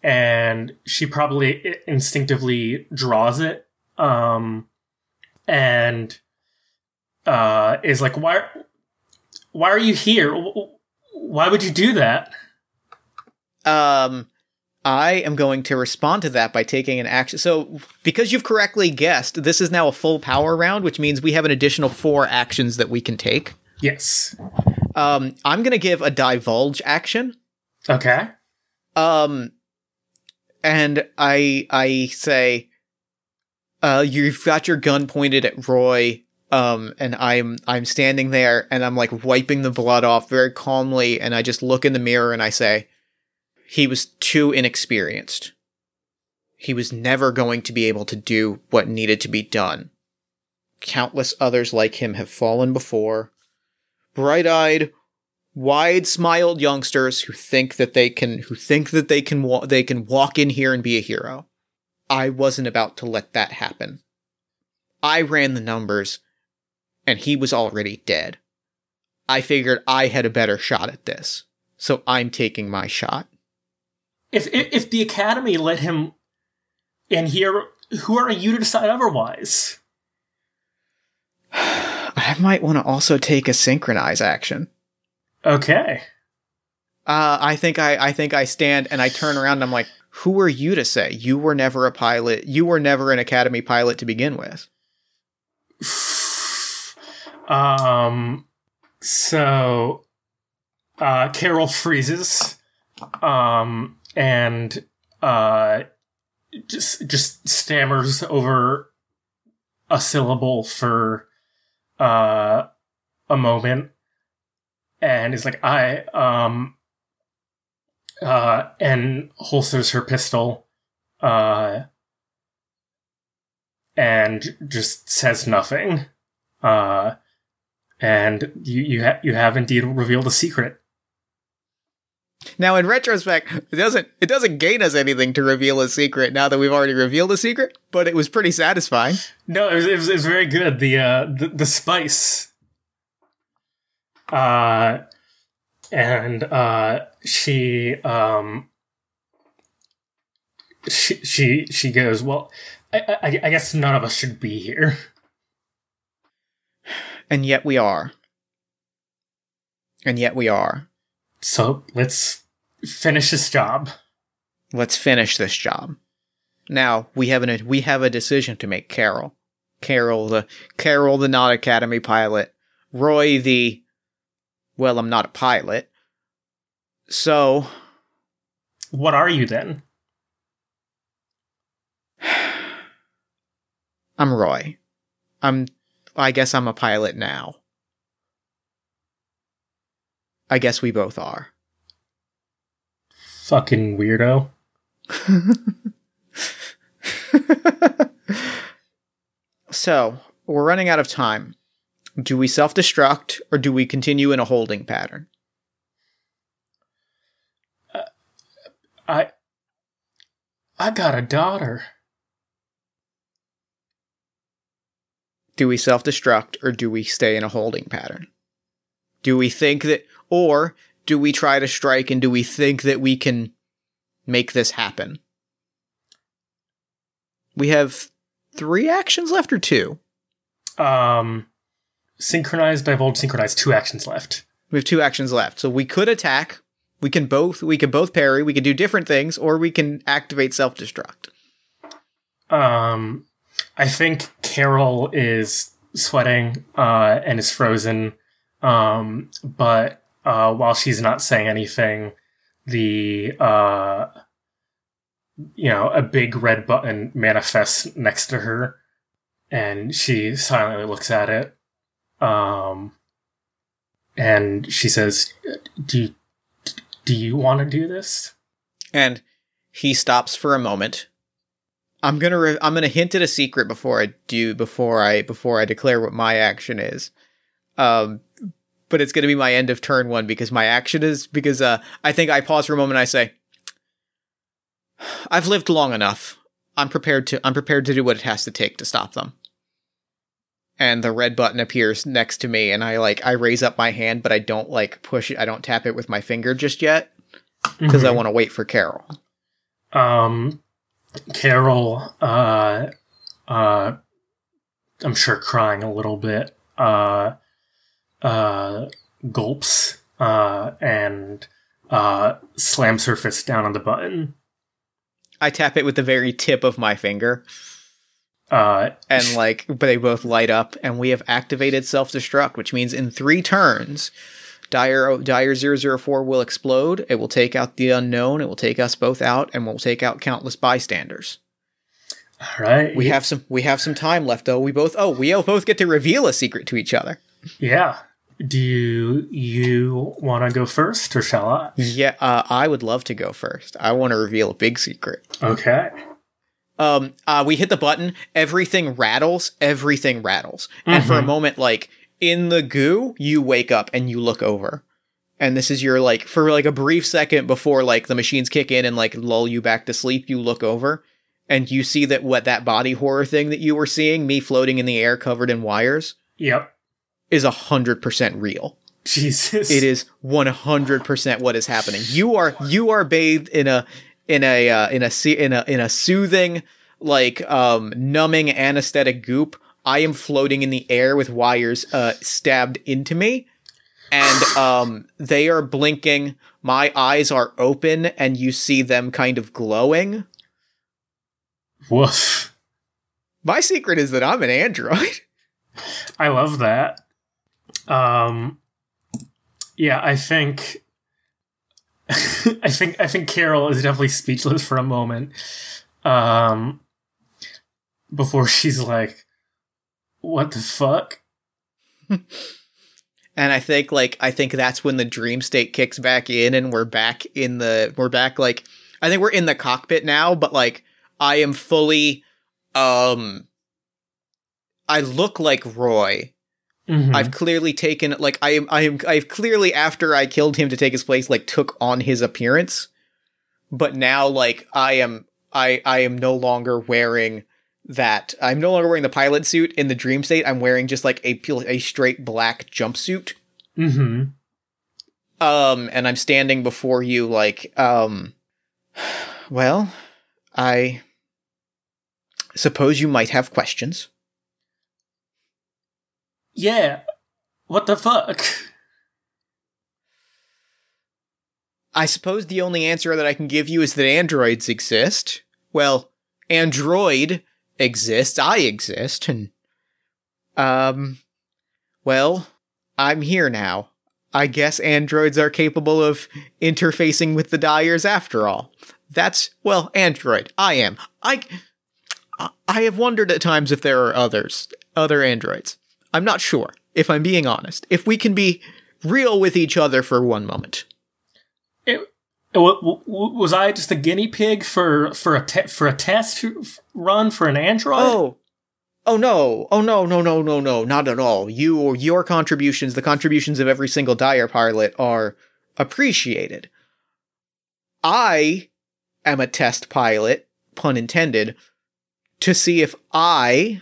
and she probably instinctively draws it. Um and uh is like why why are you here? Why would you do that? Um i am going to respond to that by taking an action so because you've correctly guessed this is now a full power round which means we have an additional four actions that we can take Yes. um i'm going to give a divulge action Okay. Um, and I I say, uh, you've got your gun pointed at Roy. Um, and I'm I'm standing there and I'm like wiping the blood off very calmly, and I just look in the mirror and I say, he was too inexperienced. He was never going to be able to do what needed to be done. Countless others like him have fallen before. Bright eyed, wide smiled youngsters who think that they can who think that they can wa- they can walk in here and be a hero. I wasn't about to let that happen. I ran the numbers and he was already dead. I figured I had a better shot at this. So I'm taking my shot. If, if if the academy let him in here, who are you to decide otherwise? I might want to also take a synchronize action. Okay. Uh, I think I, I think I stand and I turn around and I'm like, who are you to say? You were never a pilot. You were never an academy pilot to begin with. Um. So, uh, Carol freezes, um, and uh, just just stammers over a syllable for uh a moment, and is like, "I um." Uh, and holsters her pistol, uh, and just says nothing. Uh, and you you ha- you have indeed revealed a secret. Now, in retrospect, it doesn't it doesn't gain us anything to reveal a secret now that we've already revealed a secret, but it was pretty satisfying. No, it was, it was, it was very good. The uh the, the spice. Uh, and uh, she um. She she she goes. Well, I, I I guess none of us should be here. And yet we are. And yet we are. So let's finish this job. Let's finish this job. Now we have an we have a decision to make. Carol, Carol the Carol the not academy pilot, Roy the well, I'm not a pilot. So What are you then? I'm Roy. I'm I guess I'm a pilot now. I guess we both are. Fucking weirdo. so, we're running out of time. Do we self destruct or do we continue in a holding pattern? Uh, I I got a daughter. Do we self destruct or do we stay in a holding pattern? Do we think that, or do we try to strike and do we think that we can make this happen? We have three actions left or two? Um, synchronize, divulge, synchronize. Two actions left. We have two actions left. So we could attack. We can both. We can both parry. We can do different things, or we can activate self destruct. Um, I think Carol is sweating uh, and is frozen. Um, but uh, while she's not saying anything, the uh, you know a big red button manifests next to her, and she silently looks at it. Um, and she says, "Do you, do you want to do this?" And he stops for a moment. I'm gonna re- I'm gonna hint at a secret before I do before I before I declare what my action is. Um, but it's gonna be my end of turn one because my action is because uh I think I pause for a moment. and I say, I've lived long enough. I'm prepared to I'm prepared to do what it has to take to stop them. And the red button appears next to me, and I like I raise up my hand, but I don't like push it. I don't tap it with my finger just yet because I Mhm. want to wait for Carol. Um, Carol, uh, uh, I'm sure crying a little bit, uh, uh, gulps, uh, and, uh, slams her fist down on the button. I tap it with the very tip of my finger, Uh, and like, but they both light up, and we have activated self destruct, which means in three turns, Dire Dire 004 will explode. It will take out the unknown. It will take us both out, and will take out countless bystanders. all right. We have some we have some time left, though. We both oh we both get to reveal a secret to each other. Yeah. Do you, you want to go first or shall I? Yeah, uh, I would love to go first. I want to reveal a big secret. Okay. um uh we hit the button everything rattles everything rattles and for a Mhm. moment like in the goo you wake up and you look over and this is your like for like a brief second before like the machines kick in and like lull you back to sleep you look over and you see that what that body horror thing that you were seeing me floating in the air covered in wires Yep. Is a hundred percent real. Jesus. it is 100% what is happening. You are you are bathed in a in a uh, in a in a in a soothing like um numbing anesthetic goop. I am floating in the air with wires uh stabbed into me. And um they are blinking. My eyes are open and you see them kind of glowing. Woof. my secret is that i'm an android. I love that. Um, yeah, I think, I think, I think Carol is definitely speechless for a moment. Um, before she's like, "What the fuck?" And I think like I think that's when the dream state kicks back in and we're back in the we're back like I think we're in the cockpit now, but like I am fully um I look like Roy. Mhm. I've clearly taken like I am I am I've clearly after I killed him to take his place like took on his appearance. But now like I am I I am no longer wearing that I'm no longer wearing the pilot suit in the dream state. I'm wearing just like a a straight black jumpsuit Mhm. um and i'm standing before you like um well i suppose you might have questions Yeah. What the fuck? i suppose the only answer that i can give you is that androids exist. Well android exists i exist and um well i'm here now. I guess androids are capable of interfacing with the Dires after all. That's well android. I am. I i have wondered at times if there are others other androids I'm not sure, if I'm being honest. If we can be real with each other for one moment. It, was I just a guinea pig for for a te- for a test run for an android? Oh, oh no, oh no, no, no, no, no, not at all. You or your contributions, the contributions of every single Dire pilot, are appreciated. I am a test pilot, pun intended, to see if I,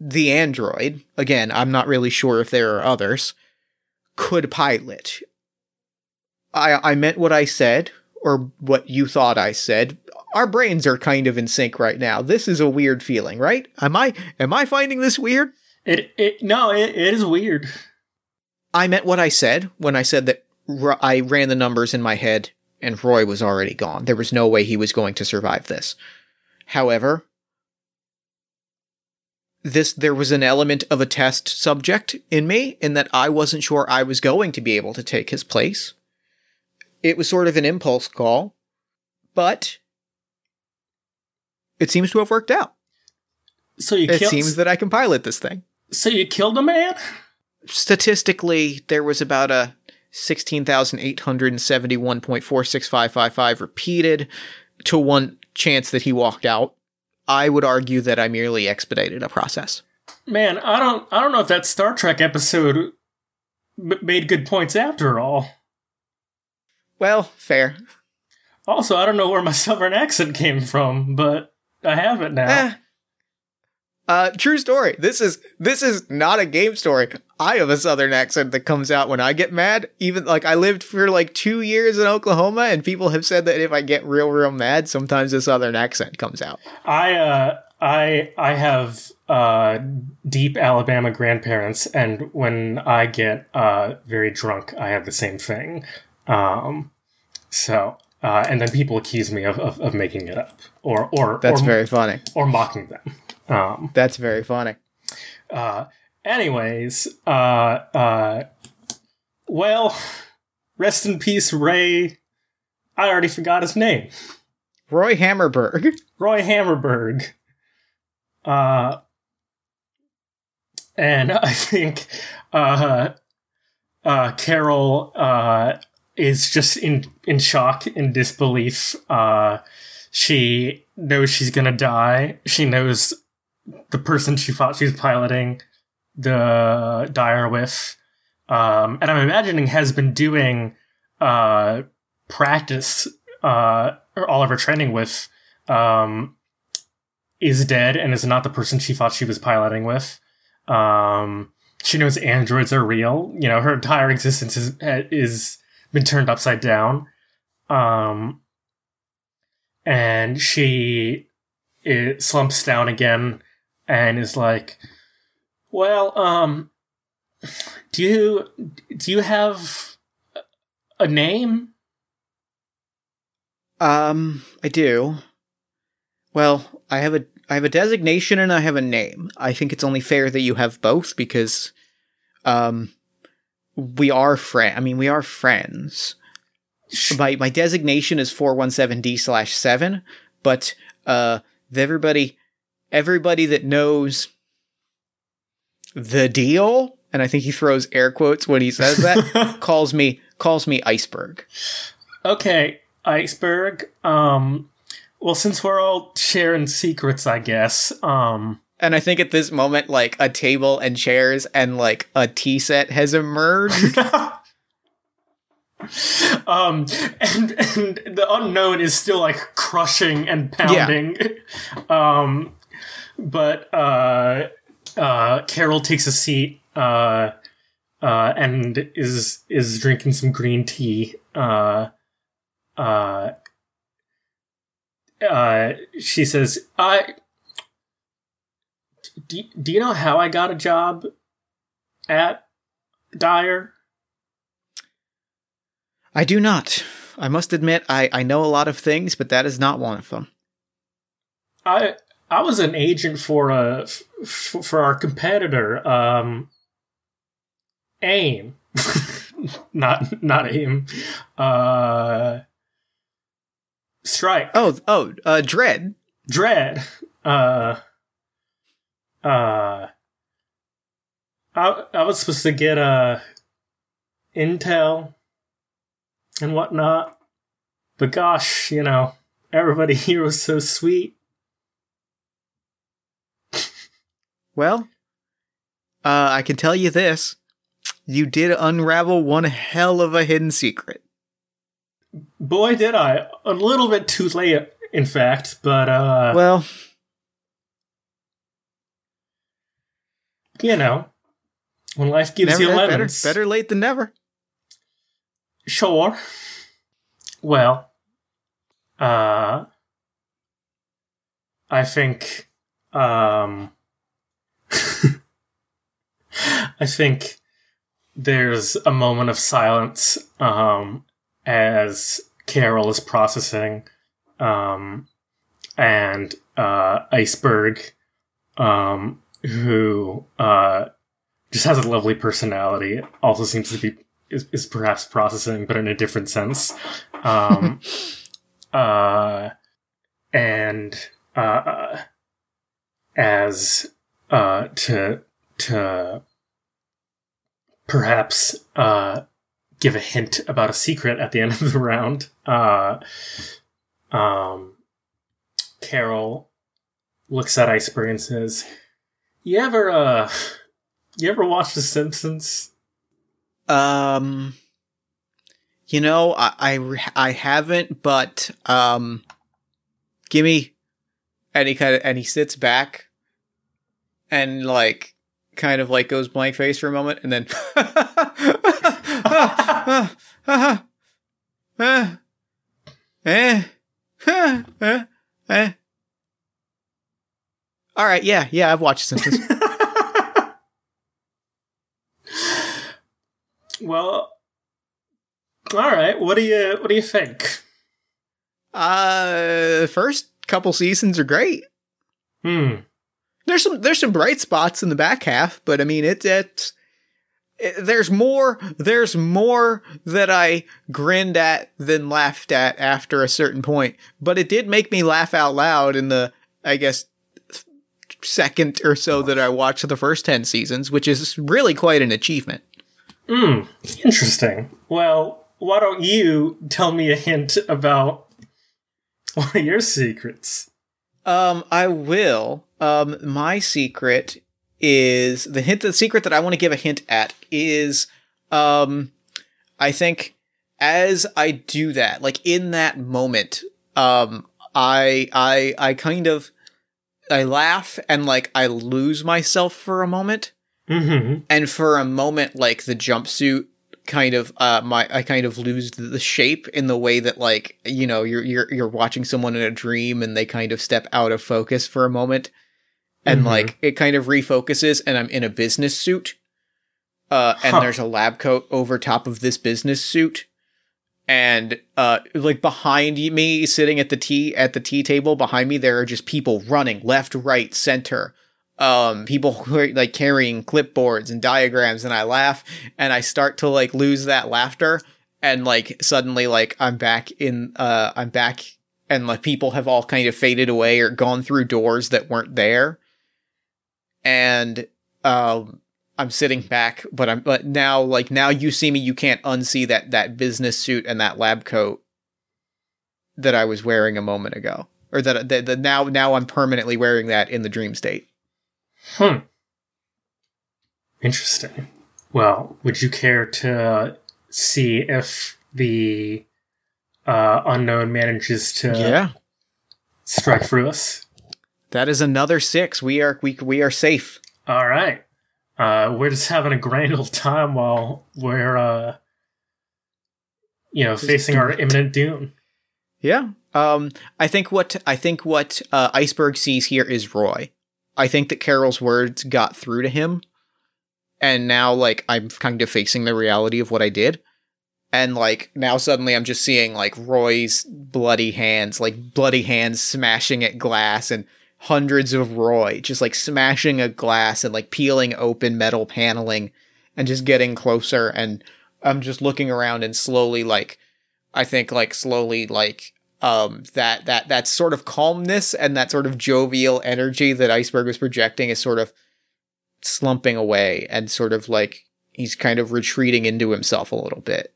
the android, again, I'm not really sure if there are others, could pilot. I I meant what I said, or what you thought I said. Our brains are kind of in sync right now. This is a weird feeling, right? Am I am I finding this weird? It it no, it, it is weird. I meant what I said when I said that r- I ran the numbers in my head and Roy was already gone. There was no way he was going to survive this. However, this there was an element of a test subject in me in that I wasn't sure I was going to be able to take his place. It was sort of an impulse call, but it seems to have worked out. So you It killed. seems that I can pilot this thing. so you killed a man. Statistically, there was about a 16,871.46555 repeated to one chance that he walked out. I would argue that I merely expedited a process. Man, I don't I don't know if that Star Trek episode made good points after all. Well, fair. Also, I don't know where my southern accent came from, but I have it now. Eh. Uh, true story. This is this is not a game story. I have a southern accent that comes out when I get mad. Even like I lived for like two years in Oklahoma, and people have said that if I get real, real mad, sometimes a southern accent comes out. I uh I I have uh deep Alabama grandparents and when I get uh very drunk I have the same thing. Um so uh and then people accuse me of, of, of making it up or or That's or, very funny. or mocking them. Um That's very funny. uh anyways, uh uh well rest in peace Ray. I already forgot his name. Roy Hammerberg. Roy Hammerberg. Uh, and I think uh, uh, Carol uh, is just in, in shock, in disbelief. Uh, she knows she's gonna die. She knows the person she thought she was piloting the Dire with. Um, and I'm imagining has been doing uh, practice uh, or all of her training with um, is dead and is not the person she thought she was piloting with. Um, she knows androids are real. You know, her entire existence is is been turned upside down. Um, and she it slumps down again and is like, "Well, um, do you do you have a name?" Um, I do. Well, I have a I have a designation and I have a name. I think it's only fair that you have both because um we are friend I mean we are friends. My my designation is 417D slash seven, but uh everybody everybody that knows the deal, and I think he throws air quotes when he says that, calls me calls me iceberg. Okay, iceberg. Um, well, since we're all sharing secrets, I guess. Um, And I think at this moment, like a table and chairs and like a tea set has emerged. um, and and the unknown is still like crushing and pounding. Um, but uh, uh, Carol takes a seat. Uh, uh, and is is drinking some green tea. Uh, uh, uh, she says, "I do, do you know how I got a job at Dire?" I do not. I must admit, I, I know a lot of things, but that is not one of them. I I was an agent for a f- for our competitor, um, AIM, not not AIM, uh, Strike. Oh, oh, uh, Dread. Dread. Uh, uh, I, I was supposed to get uh, intel and whatnot, but gosh, you know, everybody here was so sweet. Well, uh, I can tell you this: you did unravel one hell of a hidden secret. Boy, did I! A little bit too late, in fact, but uh, Well, you know, when life gives never, you better, lemons, better late than never. Sure. Well, uh, I think, um, I think there's a moment of silence, um, as Carol is processing, um, and, uh, Iceberg, um, who, uh, just has a lovely personality, also seems to be is, is perhaps processing, but in a different sense. Um, uh, and uh, as uh, to to perhaps uh, give a hint about a secret at the end of the round. Uh, um, Carol looks at Iceberg and says, "You ever uh, you ever watch The Simpsons?" Um, you know, I, I, I haven't, but um, give me. And he kind of and he sits back, and like kind of like goes blank face for a moment, and then. All right, yeah, yeah, I've watched Simpsons. Well, all right. What do you what do you think? Uh, first couple seasons are great. Hmm. There's some there's some bright spots in the back half, but I mean it's it's it, there's more there's more that I grinned at than laughed at after a certain point. But it did make me laugh out loud in the I guess second or so that I watched the first 10 seasons, which is really quite an achievement. Hmm. Interesting. Well, why don't you tell me a hint about one of your secrets? Um, I will. Um, my secret is the hint. The secret that I want to give a hint at is, um, I think as I do that, like in that moment, um, I I I kind of I laugh and like I lose myself for a moment, Mm-hmm. and for a moment, like the jumpsuit kind of uh my I kind of lose the shape in the way that like you know you're you're you're watching someone in a dream and they kind of step out of focus for a moment and Mhm. like it kind of refocuses and I'm in a business suit uh and Huh. there's a lab coat over top of this business suit and uh like behind me sitting at the tea at the tea table behind me there are just people running left right center um people who are like carrying clipboards and diagrams and I laugh and I start to like lose that laughter and like suddenly like I'm back in uh I'm back and like people have all kind of faded away or gone through doors that weren't there. And um I'm sitting back but I'm but now like now you see me you can't unsee that that business suit and that lab coat that I was wearing a moment ago or that that, that now now I'm permanently wearing that in the dream state Hmm. Interesting. Well, would you care to see if the uh, unknown manages to yeah. strike through us? That is another six. We are we we are safe. All right. Uh, we're just having a grand old time while we're, uh, you know, Just facing our imminent doom. Yeah. Um. I think what I think what uh, Iceberg sees here is Roy. I think that Carol's words got through to him, and now like I'm kind of facing the reality of what I did, and like now suddenly I'm just seeing like Roy's bloody hands, like bloody hands smashing at glass, and hundreds of Roy just like smashing a glass and like peeling open metal paneling, and just getting closer, and I'm just looking around and slowly like. I think like slowly like um that that that sort of calmness and that sort of jovial energy that iceberg was projecting is sort of slumping away and sort of like he's kind of retreating into himself a little bit.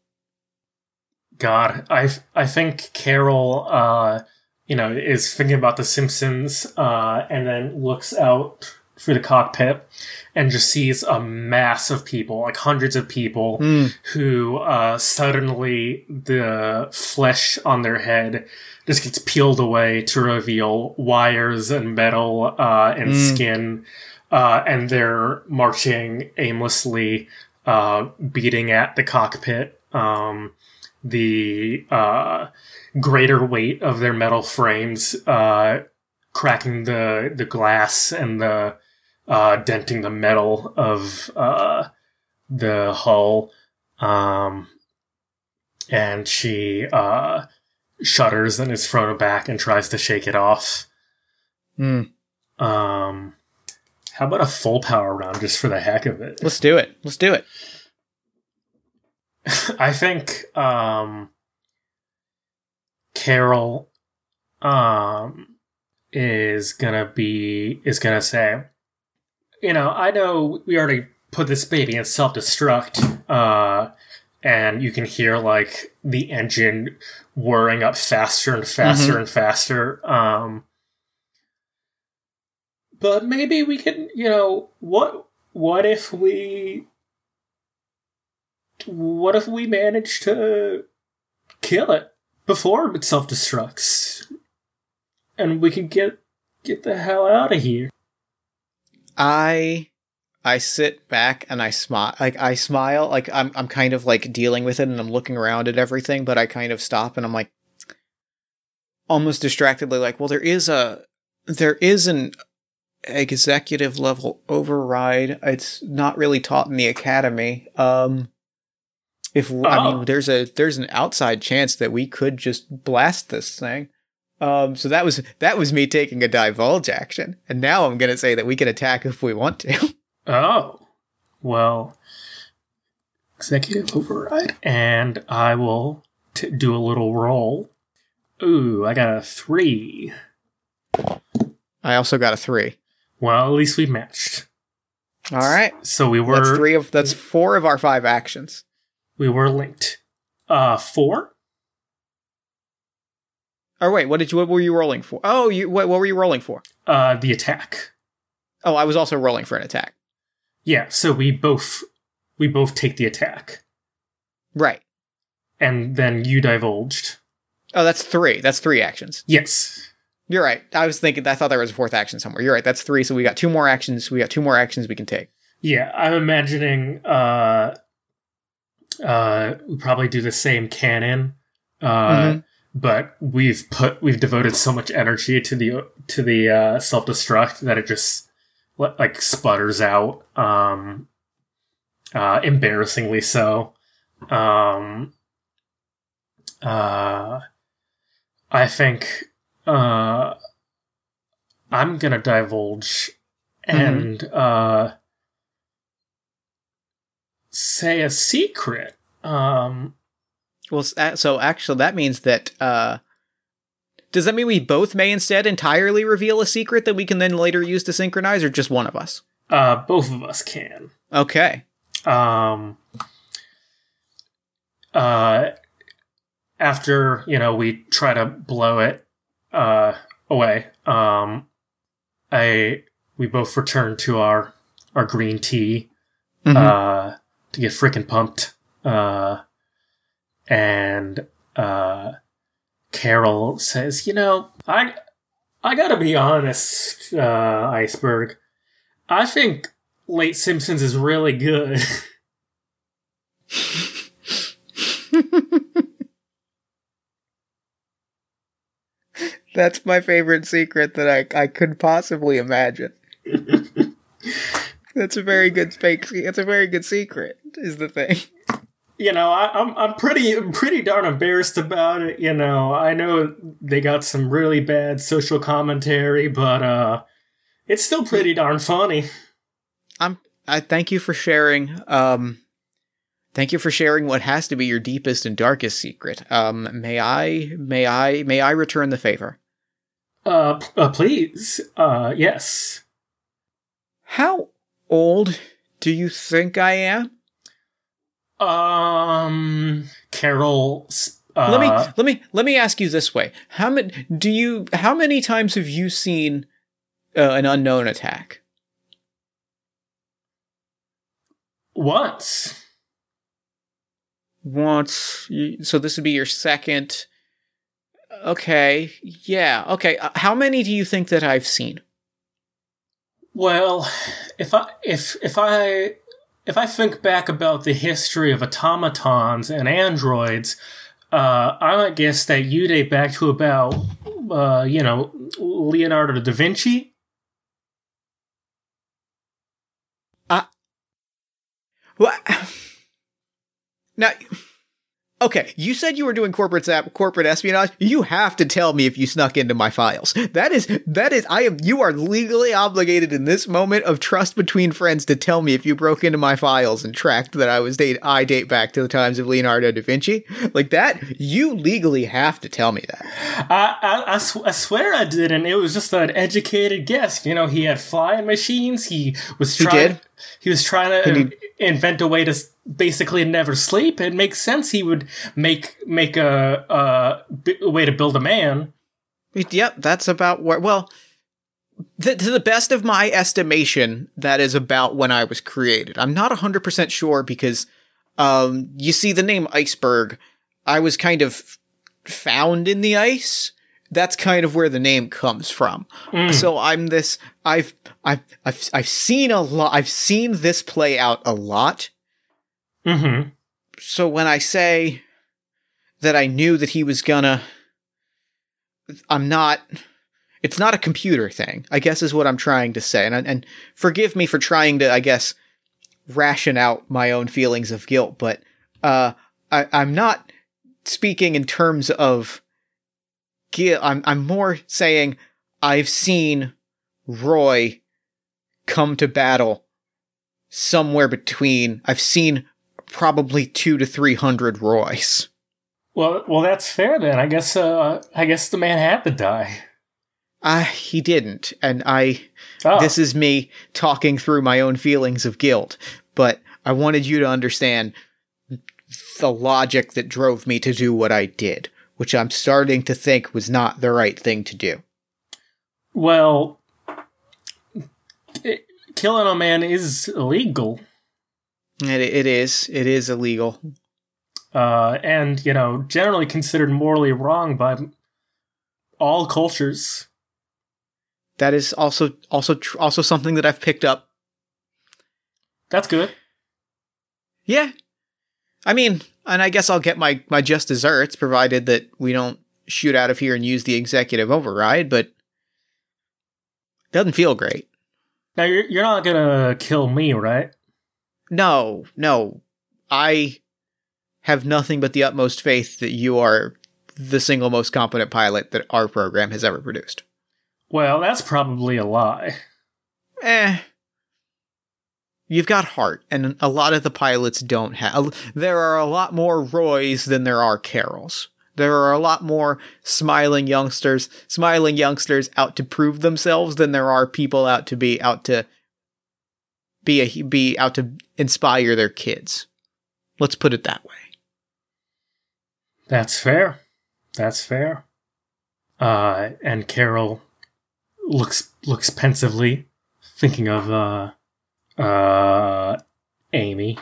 God, I I think Carol, uh, you know, is thinking about The Simpsons, uh, and then looks out through the cockpit and just sees a mass of people, like hundreds of people, Mm. who uh, suddenly the flesh on their head just gets peeled away to reveal wires and metal uh, and Mm. skin, uh, and they're marching aimlessly, uh, beating at the cockpit. Um, the uh, greater weight of their metal frames uh, cracking the the glass and the uh, denting the metal of uh, the hull. Um, and she uh, shudders and is thrown back and tries to shake it off. Mm. Um, how about a full power round just for the heck of it? Let's do it. Let's do it. I think um, Carol um, is gonna be is gonna say, you know, I know we already put this baby in self destruct, uh, and you can hear like the engine whirring up faster and faster Mhm. and faster. Um, but maybe we can, you know, what what if we what if we manage to kill it before it self destructs, and we can get get the hell out of here? I I sit back and I smile like I smile like I'm I'm kind of like dealing with it and I'm looking around at everything, but I kind of stop and I'm like almost distractedly like, well there is a there is an executive level override. It's not really taught in the academy. Um if I Oh. mean there's a there's an outside chance that we could just blast this thing. Um, so that was that was me taking a divulge action, and now I'm gonna say that we can attack if we want to. Oh, well, executive override, and I will t- do a little roll. Ooh, I got a three. I also got a three. Well, at least we matched. All right, So we were that's three of that's four of our five actions. we were linked. Uh, four. Or wait, what did you? What were you rolling for? Oh, you what, what were you rolling for? Uh, the attack. Oh, I was also rolling for an attack. Yeah, so we both we both take the attack, Right. and then you divulged. Oh, that's three. That's three actions. Yes. You're right. I was thinking. I thought there was a fourth action somewhere. You're right. That's three. So we got two more actions. We got two more actions we can take. Yeah, I'm imagining uh uh we probably do the same canon. Uh Mhm. But we've put we've devoted so much energy to the to the uh self-destruct that it just like sputters out um uh embarrassingly so. Um uh I think uh I'm to divulge and uh say a secret. Um, Well, so actually, that means that. uh Does that mean we both may instead entirely reveal a secret that we can then later use to synchronize, or just one of us? uh, both of us can. Okay. Um, uh, after you know we try to blow it uh, away, um, I we both return to our our green tea Mhm. uh, to get freaking pumped. Uh, and uh, Carol says, "You know, I I gotta be honest, uh, Iceberg. I think Late Simpsons is really good." That's my favorite secret that I I could possibly imagine. That's a very good fake. That's a very good secret. Is the thing. You know, I, I'm I'm pretty I'm pretty darn embarrassed about it. You know, I know they got some really bad social commentary, but uh, it's still pretty darn funny. I'm. I thank you for sharing. Um, thank you for sharing what has to be your deepest and darkest secret. Um, may I? May I? May I return the favor? Uh, p- uh please, uh, yes. How old do you think I am? Um, Carol. Uh, let me let me let me ask you this way: How many do you? How many times have you seen uh, an unknown attack? Once. Once. So this would be your second. Okay. Yeah. Okay. Uh, how many do you think that I've seen? Well, if I if if I if I think back about the history of automatons and androids, uh, I might guess that you date back to about uh, you know Leonardo da Vinci. Uh, what? Now, Okay, you said you were doing corporate corporate espionage. You have to tell me if you snuck into my files. That is that is I am you are legally obligated in this moment of trust between friends to tell me if you broke into my files and tracked that I was date I date back to the times of Leonardo da Vinci. Like that, you legally have to tell me that. I I, I, sw- I swear I did, and it was just an educated guess. You know, he had flying machines. He was trying. He, did? he was trying to invent a way to basically never sleep, it makes sense he would make make a, a, a way to build a man. Yep, that's about where. Well, to the best of my estimation, that is about when I was created. I'm not 100% sure because um, you see the name iceberg. I was kind of found in the ice. That's kind of where the name comes from. Mm. So I'm this. I've I've I've I've seen a lot. I've seen this play out a lot Mm-hmm. So when I say that I knew that he was gonna, I'm not. It's not a computer thing. I guess is what I'm trying to say, and and forgive me for trying to, I guess, ration out my own feelings of guilt, but uh, I, I'm not speaking in terms of guilt. I'm I'm more saying I've seen Roy come to battle somewhere between. I've seen probably two to three hundred Roys. Well, well, that's fair then. I guess. Uh, I guess the man had to die. Uh, he didn't, and I. Oh. This is me talking through my own feelings of guilt, but I wanted you to understand the logic that drove me to do what I did, which I'm starting to think was not the right thing to do. Well, it, killing a man is illegal. It, it is. It is illegal. Uh, and, you know, generally considered morally wrong by all cultures. That is also also tr- also something that I've picked up. That's good. Yeah. I mean, and I guess I'll get my my just desserts provided that we don't shoot out of here and use the executive override, but doesn't feel great. Now you're you're not gonna kill me, right? No, no. I have nothing but the utmost faith that you are the single most competent pilot that our program has ever produced. Well, that's probably a lie. Eh. You've got heart, and a lot of the pilots don't have. There are a lot more Roys than there are Carols. There are a lot more smiling youngsters, smiling youngsters out to prove themselves than there are people out to be out to be a, be out to inspire their kids. Let's put it that way. That's fair. That's fair. Uh, and Carol looks looks pensively, thinking of uh, uh, Amy,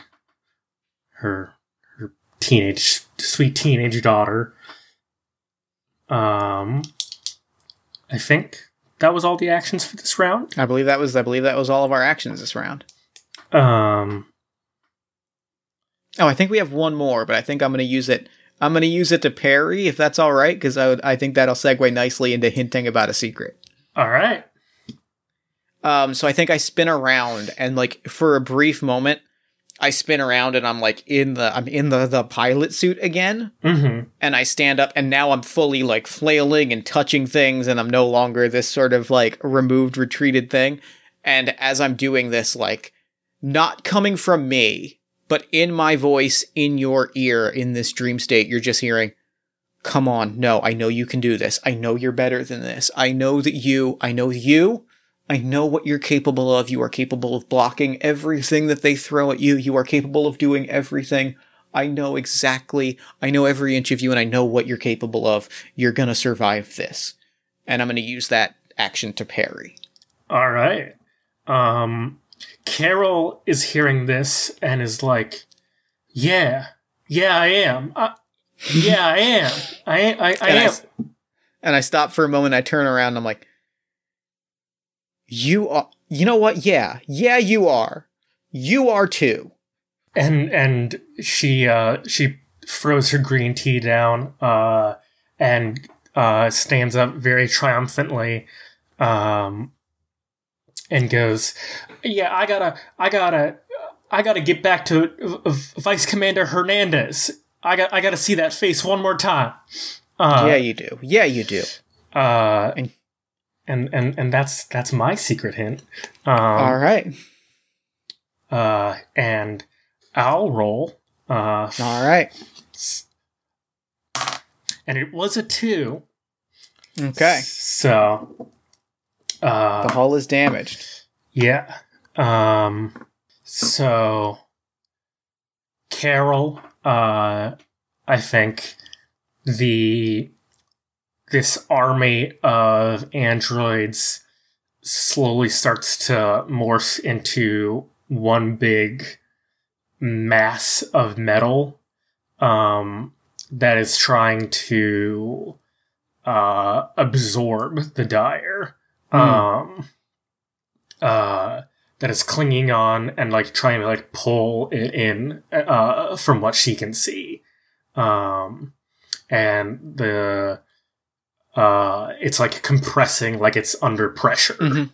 her her teenage sweet teenage daughter. Um, I think that was all the actions for this round. I believe that was I believe that was all of our actions this round. Um. Oh, I think we have one more, but I think I'm going to use it. I'm going to use it to parry if that's all right, because I would, I think that'll segue nicely into hinting about a secret. All right. Um. So I think I spin around and like for a brief moment, I spin around and I'm like in the I'm in the the pilot suit again, mm-hmm. and I stand up and now I'm fully like flailing and touching things, and I'm no longer this sort of like removed, retreated thing. And as I'm doing this, like not coming from me, but in my voice, in your ear, in this dream state, you're just hearing, "Come on, no, I know you can do this. I know you're better than this. I know that you, I know you." I know what you're capable of. You are capable of blocking everything that they throw at you. You are capable of doing everything. I know exactly, I know every inch of you and I know what you're capable of. You're gonna survive this. And I'm gonna use that action to parry. All right. Um, Carol is hearing this and is like, "Yeah, yeah, I am. Uh, yeah, I am. I, I, I and am." I, and I stop for a moment. I turn around. I'm like, "You are. You know what? Yeah, yeah, you are. You are too." and and she uh she throws her green tea down uh and uh stands up very triumphantly um and goes yeah i gotta i gotta i gotta get back to uh, vice commander hernandez i got i gotta see that face one more time uh yeah, you do. Yeah, you do. uh And- and and and that's that's my secret hint um All right. uh and i'll roll uh All right. and it was a two. Okay. So, uh, The hull is damaged. yeah. Um, so Carol, uh, I think the this army of androids slowly starts to morph into one big mass of metal um, that is trying to uh, absorb the dire. Hmm. Um, uh, that is clinging on and like trying to like pull it in uh, from what she can see. Um, and the uh, it's like compressing, like it's under pressure. Mhm.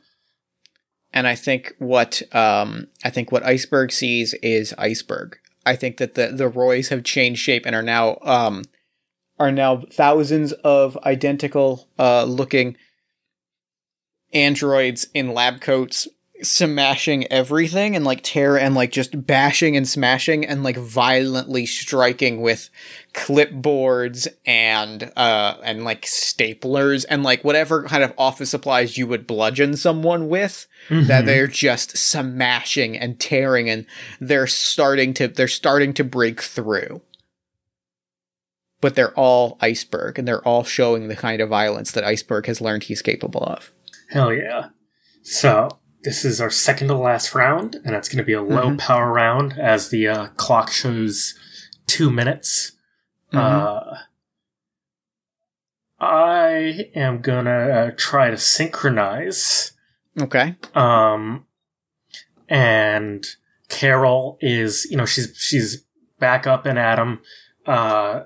And I think what um, I think what Iceberg sees is Iceberg. I think that the the Roys have changed shape and are now um, are now thousands of identical uh, looking androids in lab coats smashing everything and like tear and like just bashing and smashing and like violently striking with clipboards and uh and like staplers and like whatever kind of office supplies you would bludgeon someone with that Mhm. they're just smashing and tearing and they're starting to they're starting to break through but they're all iceberg and they're all showing the kind of violence that iceberg has learned he's capable of Hell yeah. So, this is our second to last round, and it's going to be a low power round as the uh, clock shows two minutes. Uh, I am going to uh, try to synchronize. okay Um, and Carol is, you know, she's, she's back up and at him. Uh,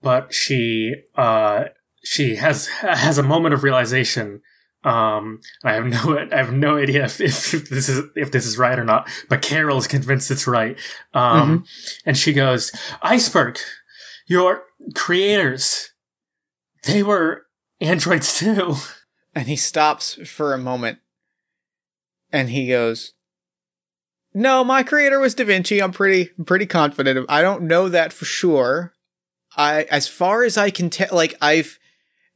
but she, uh, she has, has a moment of realization. Um, I have no, I have no idea if, if this is, if this is right or not, but Carol is convinced it's right. Um, and she goes, Iceberg, your creators, they were androids too. and he stops for a moment and he goes no my creator was da vinci i'm pretty pretty confident i don't know that for sure i as far as i can tell like i've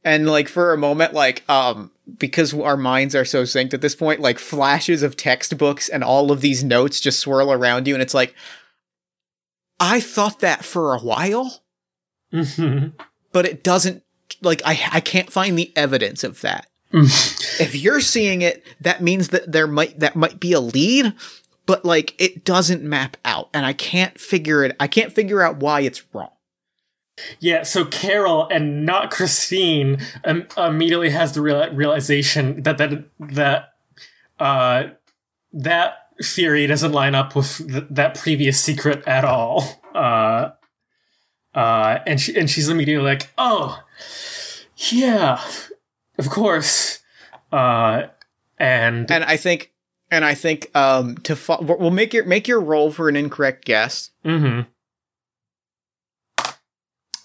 and like for a moment like um because our minds are so synced at this point like flashes of textbooks and all of these notes just swirl around you and it's like i thought that for a while hmm but it doesn't like i i can't find the evidence of that if you're seeing it, that means that there might that might be a lead, but like it doesn't map out, and I can't figure it. I can't figure out why it's wrong. Yeah, so Carol and not Christine um, immediately has the real- realization that that that uh, that theory doesn't line up with th- that previous secret at all. Uh, uh, and she and she's immediately like, "Oh, yeah, of course." Uh, and And I think, and I think, um, to fo- we'll make your make your roll for an incorrect guess. hmm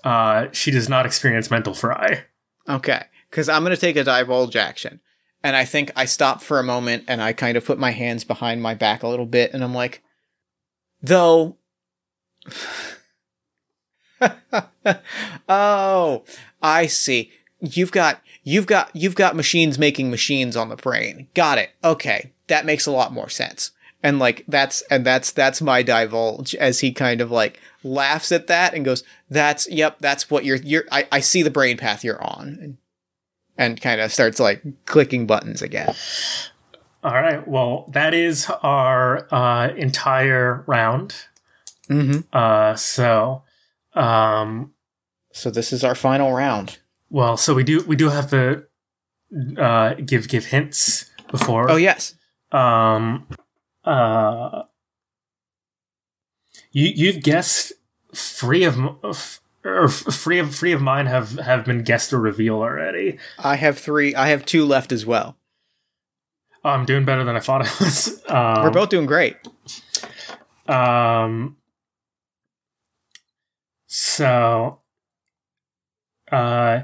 uh, she does not experience mental fry. Okay, because I'm gonna take a divulge action, and I think I stop for a moment and I kind of put my hands behind my back a little bit, and I'm like, though. oh, I see. you've got you've got you've got machines making machines on the brain. Got it. Okay, that makes a lot more sense. And like that's and that's that's my divulge as he kind of like laughs at that and goes, "That's yep, that's what you're you're I, I see the brain path you're on." And, and kind of starts like clicking buttons again. All right. Well, that is our uh, entire round. Mm-hmm. Uh, so, um, So this is our final round. well, so we do we do have to uh, give give hints before. Oh yes. Um, uh, you you've guessed free of or free of free of mine have have been guessed or reveal already. I have three. I have two left as well. I'm doing better than I thought I was. Um, We're both doing great. Um. So, uh,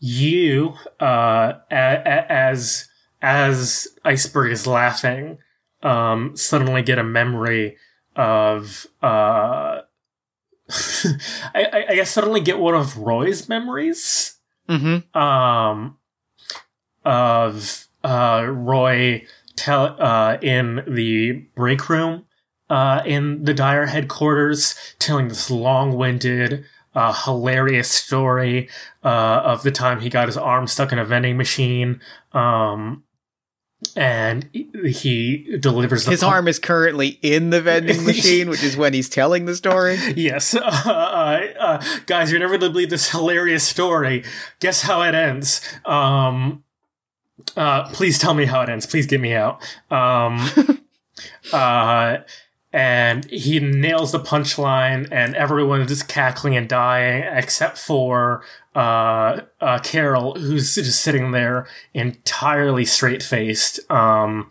you, uh, a- a- as as Iceberg is laughing, um, suddenly get a memory of uh. I, I- I guess suddenly get one of Roy's memories Mm-hmm. um, of uh, Roy tell uh, in the break room uh, in the Dire headquarters, telling this long-winded, uh, hilarious story uh, of the time he got his arm stuck in a vending machine. Um, and he delivers the His pump- arm is currently in the vending machine, which is when he's telling the story. Yes, uh, uh, guys, you're never gonna believe this hilarious story. Guess how it ends? Um, uh, please tell me how it ends. Please get me out. Um, uh, and he nails the punchline, and everyone is just cackling and dying except for uh, uh, Carol, who's just sitting there entirely straight faced. Um,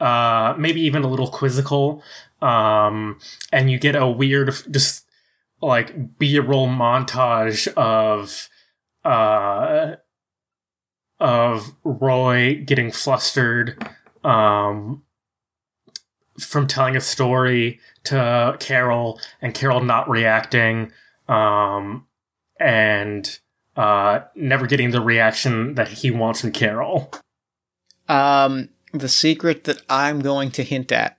uh, maybe even a little quizzical um, and you get a weird, just like B-roll montage of uh, of Roy getting flustered um, from telling a story to Carol, and Carol not reacting, um, and uh, never getting the reaction that he wants from Carol. Um, the secret that I'm going to hint at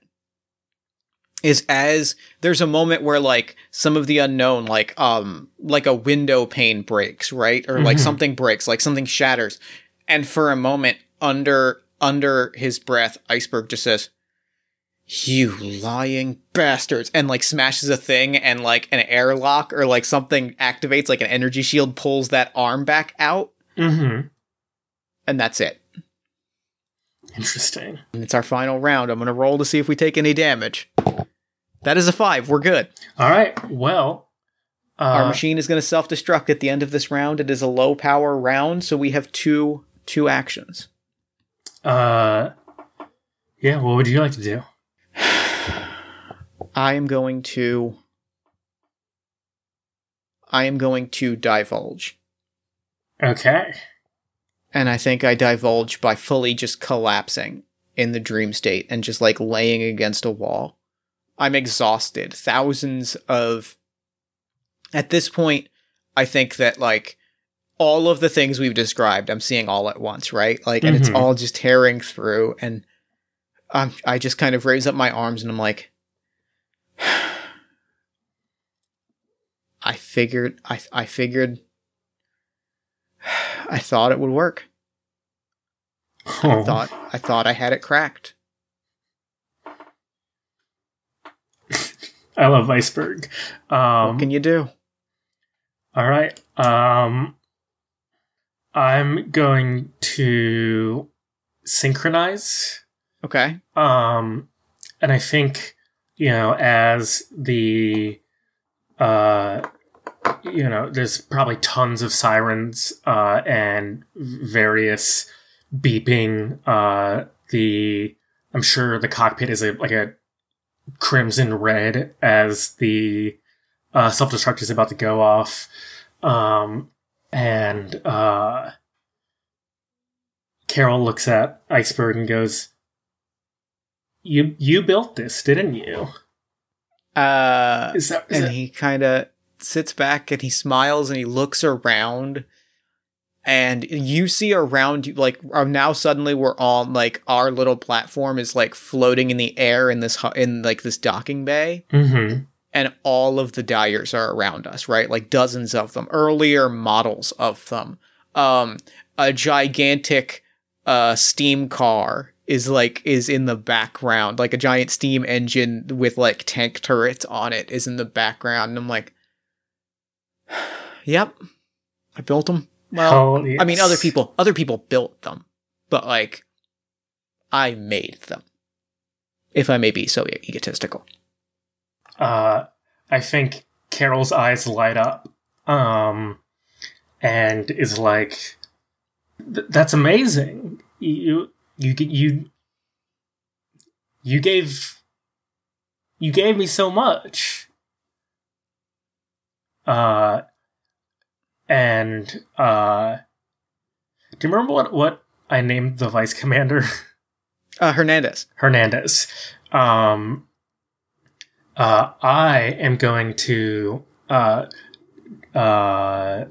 is as there's a moment where like some of the unknown, like um, like a window pane breaks, right, or like Mhm. something breaks, like something shatters, and for a moment under under his breath, Iceberg just says, "You lying bastards," and like smashes a thing, and like an airlock or like something activates, like an energy shield pulls that arm back out, Mm-hmm. and that's it. Interesting. And it's our final round. I'm going to roll to see if we take any damage. That is a five. We're good. All right. Well, uh, Our machine is going to self destruct at the end of this round. It is a low power round, so we have two two actions. Uh, yeah. What would you like to do? I am going to. I am going to divulge. Okay. And I think I divulge by fully just collapsing in the dream state and just like laying against a wall. I'm exhausted. Thousands of. At this point, I think that like all of the things we've described, I'm seeing all at once, right? Like, and it's Mhm. all just tearing through. And um, I just kind of raise up my arms and I'm like, I figured, I, I figured, I thought it would work. I Oh. thought I thought I had it cracked. I love iceberg. Um, what can you do? all right. Um, I'm going to synchronize. Okay. Um, and I think you know as the uh you know there's probably tons of sirens uh and various beeping uh the i'm sure the cockpit is a like a crimson red as the uh self-destruct is about to go off. Um and uh carol looks at iceberg and goes you you built this didn't you? Uh, is that, is and that he kind of sits back and he smiles and he looks around. And you see around you like uh, now suddenly we're all like our little platform is like floating in the air in this in like this docking bay. Mm-hmm. and all of the Dires are around us right? Like dozens of them earlier models of them. Um a gigantic uh steam car is like is in the background like a giant steam engine with like tank turrets on it is in the background and i'm like yep i built them well Hell I mean, other people, other people built them, but like, I made them. If I may be so egotistical. uh, I think Carol's eyes light up, um, and is like, "That's amazing! You, you, you, you gave, you gave me so much." Uh, and uh, do you remember what what I named the vice commander? Uh, Hernandez. Hernandez. Um, uh, I am going to uh, uh,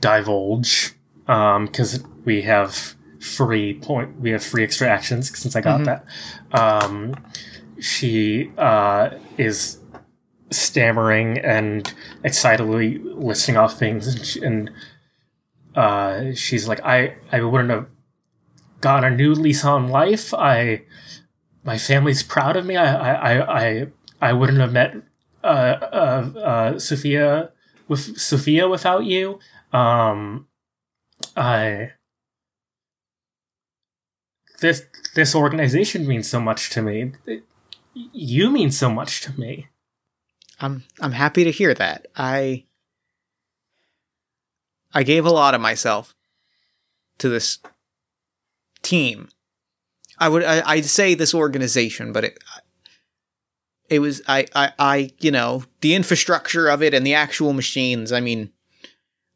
divulge because we have free point. We have free extra actions since I got Mhm. that. Um, she uh, is stammering and excitedly listing off things, and, she, and uh, she's like, "I I wouldn't have." got a new lease on life. I, my family's proud of me. I, I, I, I, I wouldn't have met uh, uh, uh, Sophia with Sophia without you. Um, I this this organization means so much to me. You mean so much to me. I'm I'm happy to hear that. I I gave a lot of myself to this team. I would I, I'd say this organization, but it it was I, I I you know the infrastructure of it and the actual machines. I mean,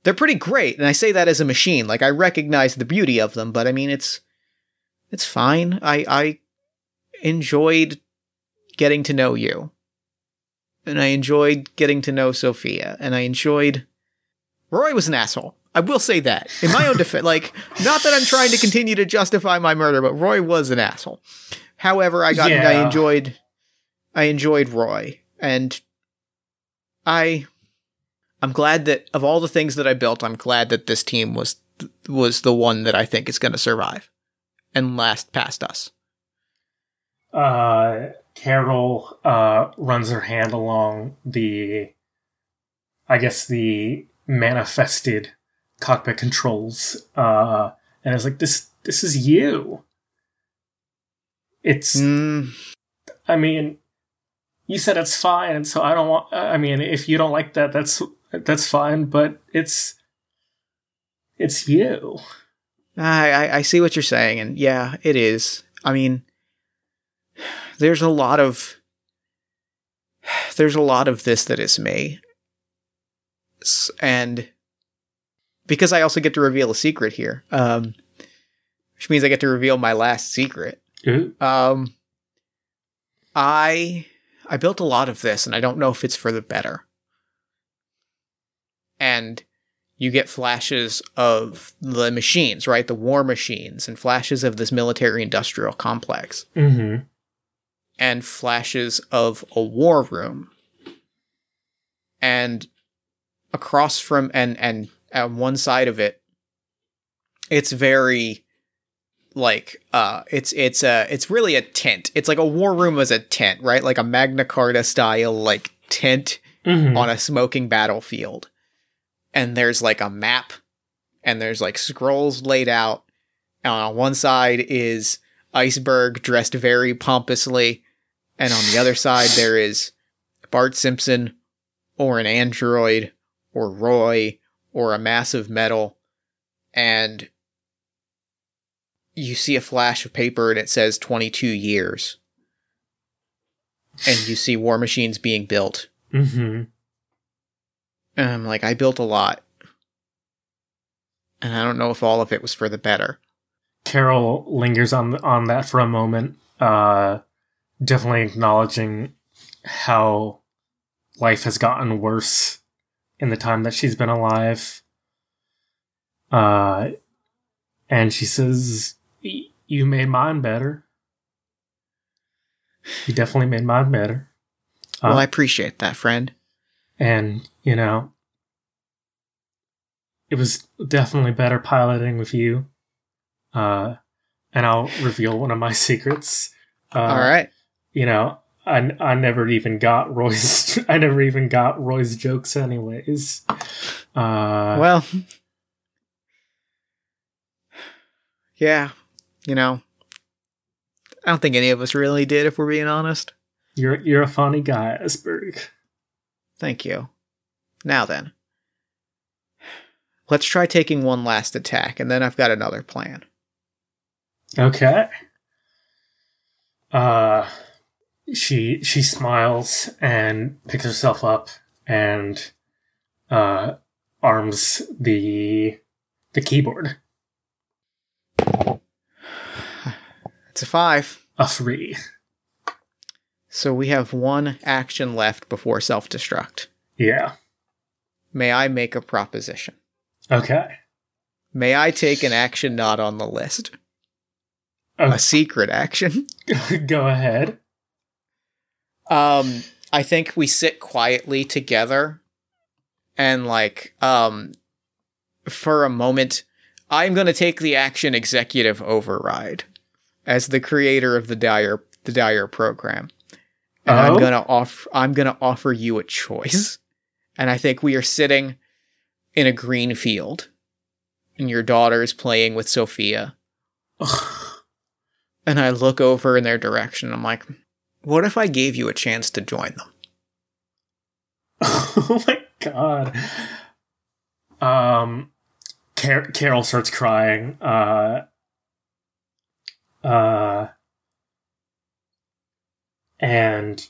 they're pretty great, and I say that as a machine. Like I recognize the beauty of them, but I mean it's it's fine. I I enjoyed getting to know you and I enjoyed getting to know Sophia, and I enjoyed. Roy was an asshole. I will say that in my own defense. Like, not that I'm trying to continue to justify my murder, but Roy was an asshole. However, I got I enjoyed, I enjoyed Roy, and I, I'm glad that of all the things that I built, I'm glad that this team was was the one that I think is going to survive and last past us. uh, Carol uh, runs her hand along the, I guess the manifested cockpit controls, uh, and is like, "This, this is you." It's, Mm, I mean, you said it's fine, and so I don't want. I mean, if you don't like that, that's that's fine, but it's, it's you. I, I I see what you're saying, and yeah, it is. I mean, there's a lot of there's a lot of this that is me, and because I also get to reveal a secret here, um, which means I get to reveal my last secret. Ooh. Um, I I built a lot of this, and I don't know if it's for the better. And you get flashes of the machines, right? The war machines, and flashes of this military industrial complex, Mm-hmm. and flashes of a war room. And across from and and on one side of it, it's very like uh it's it's a it's really a tent. It's like a war room as a tent, right? Like a Magna Carta style like tent Mm-hmm. on a smoking battlefield. And there's like a map and there's like scrolls laid out. And on one side is Iceberg dressed very pompously. And on the other side there is Bart Simpson or an android or Roy or a massive metal. And you see a flash of paper and it says 22 years. And you see war machines being built. Mm-hmm. And I'm like, I built a lot. And I don't know if all of it was for the better. Carol lingers on on that for a moment, uh, definitely acknowledging how life has gotten worse in the time that she's been alive. Uh, and she says, "You made mine better. You definitely made mine better." Uh, well, I appreciate that, friend. And you know, it was definitely better piloting with you. Uh, and I'll reveal one of my secrets. Uh, All right. You know, I, I never even got Roy's I never even got Roy's jokes anyways. Uh, well, yeah, you know, I don't think any of us really did, if we're being honest. You're you're a funny guy, Iceberg. Thank you. Now then, let's try taking one last attack, and then I've got another plan. Okay. Uh she she smiles and picks herself up and uh arms the the keyboard. It's a five. A three. So we have one action left before self destruct. Yeah. May I make a proposition? Okay. May I take an action not on the list? Okay. A secret action? Go ahead. Um, I think we sit quietly together and like um for a moment I'm going to take the action executive override as the creator of the Dire the Dire program. And oh? I'm to offer I'm to offer you a choice. And I think we are sitting in a green field and your daughter is playing with Sophia. and I look over in their direction. I'm like, what if I gave you a chance to join them? oh my god. Um, Car- Carol starts crying. Uh, uh, and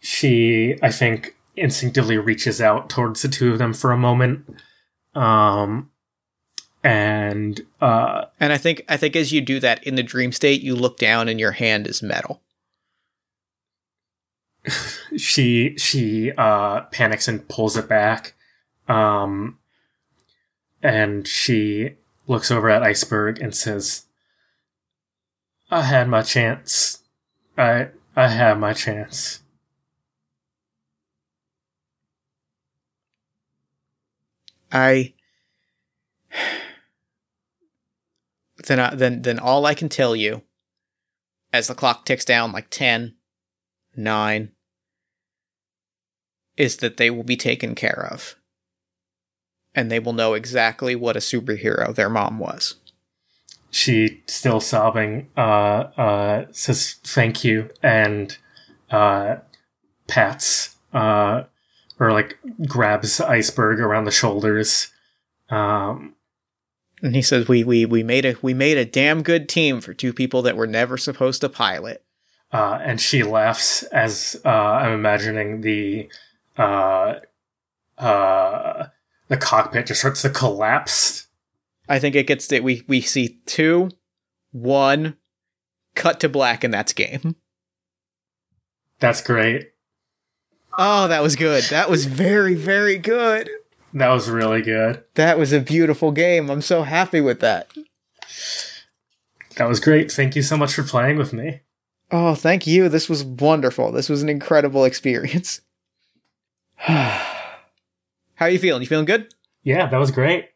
she, I think, instinctively reaches out towards the two of them for a moment. Um, and uh, and I think I think as you do that in the dream state, you look down and your hand is metal. She she uh panics and pulls it back. Um and she looks over at iceberg and says i had my chance. I i had my chance i then I, then then all i can tell you as the clock ticks down like 10 9 is that they will be taken care of. And they will know exactly what a superhero their mom was. She, still sobbing, uh, uh, says thank you and uh, pats uh, or like grabs Iceberg around the shoulders. Um, and he says, "We we we made a we made a damn good team for two people that were never supposed to pilot." Uh, and she laughs as uh, I'm imagining the uh, uh, the cockpit just starts to collapse. I think it gets that we we see two, one, cut to black, and that's game. That's great. Oh, that was good. That was very, very good. That was really good. That was a beautiful game. I'm so happy with that. That was great. Thank you so much for playing with me. Oh, thank you. This was wonderful. This was an incredible experience. How are you feeling? You feeling good? Yeah, that was great.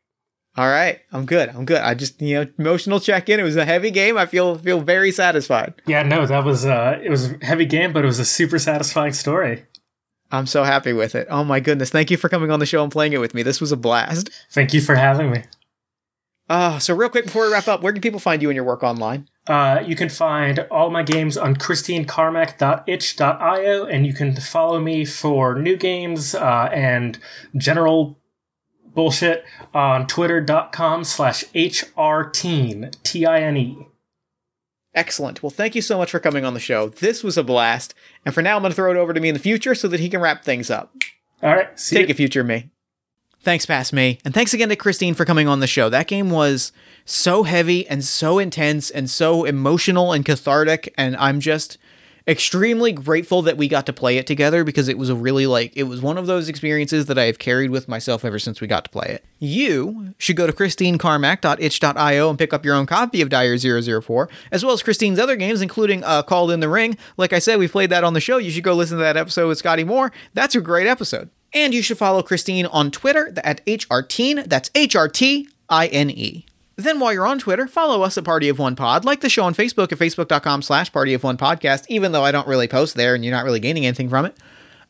All right, I'm good. I'm good. I just you know emotional check in. It was a heavy game. I feel feel very satisfied. Yeah, no, that was uh it was a heavy game, but it was a super satisfying story. I'm so happy with it. Oh my goodness! Thank you for coming on the show and playing it with me. This was a blast. Thank you for having me. Uh, so real quick before we wrap up, where can people find you and your work online? Uh, you can find all my games on christinecarmack.itch.io, and you can follow me for new games uh, and general bullshit on twitter.com slash hrtine, T-I-N-E. Excellent. Well, thank you so much for coming on the show. This was a blast. And for now, I'm going to throw it over to me in the future so that he can wrap things up. All right. Take you. it, future me. Thanks, past me. And thanks again to Christine for coming on the show. That game was so heavy and so intense and so emotional and cathartic. And I'm just extremely grateful that we got to play it together because it was a really like it was one of those experiences that I have carried with myself ever since we got to play it. You should go to christinecarmack.itch.io and pick up your own copy of Dire 004, as well as Christine's other games, including uh, Called in the Ring. Like I said, we played that on the show. You should go listen to that episode with Scotty Moore. That's a great episode. And you should follow Christine on Twitter at HRTine. That's H R T I N E. Then while you're on Twitter, follow us at Party of One Pod. Like the show on Facebook at facebook.com slash Party of One Podcast, even though I don't really post there and you're not really gaining anything from it.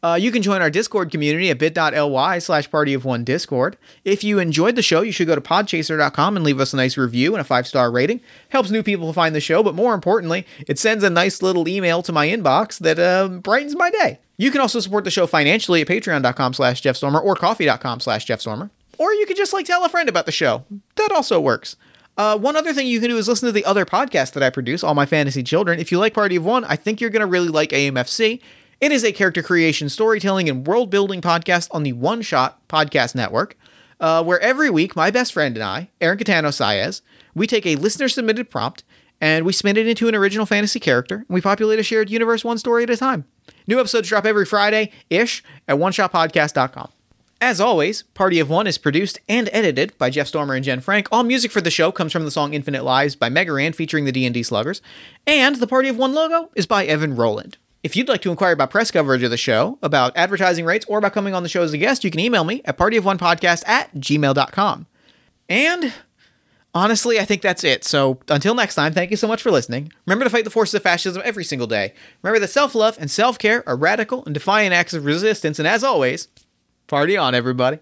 Uh, you can join our Discord community at bit.ly slash Party of One Discord. If you enjoyed the show, you should go to podchaser.com and leave us a nice review and a five star rating. Helps new people find the show, but more importantly, it sends a nice little email to my inbox that uh, brightens my day. You can also support the show financially at patreon.com slash Jeff Stormer or ko-fi.com slash Jeff Stormer. Or you could just like tell a friend about the show. That also works. Uh, one other thing you can do is listen to the other podcast that I produce, All My Fantasy Children. If you like Party of One, I think you're going to really like AMFC. It is a character creation, storytelling, and world building podcast on the One Shot Podcast Network, uh, where every week my best friend and I, Aaron Catano Saez, we take a listener submitted prompt and we spin it into an original fantasy character. And we populate a shared universe one story at a time. New episodes drop every Friday ish at oneshotpodcast.com. As always, Party of One is produced and edited by Jeff Stormer and Jen Frank. All music for the show comes from the song Infinite Lives by Mega Ran featuring the D&D Sluggers, and the Party of One logo is by Evan Rowland. If you'd like to inquire about press coverage of the show, about advertising rates, or about coming on the show as a guest, you can email me at partyofonepodcast at gmail.com. And honestly, I think that's it. So until next time, thank you so much for listening. Remember to fight the forces of fascism every single day. Remember that self love and self care are radical and defiant acts of resistance. And as always, party on, everybody.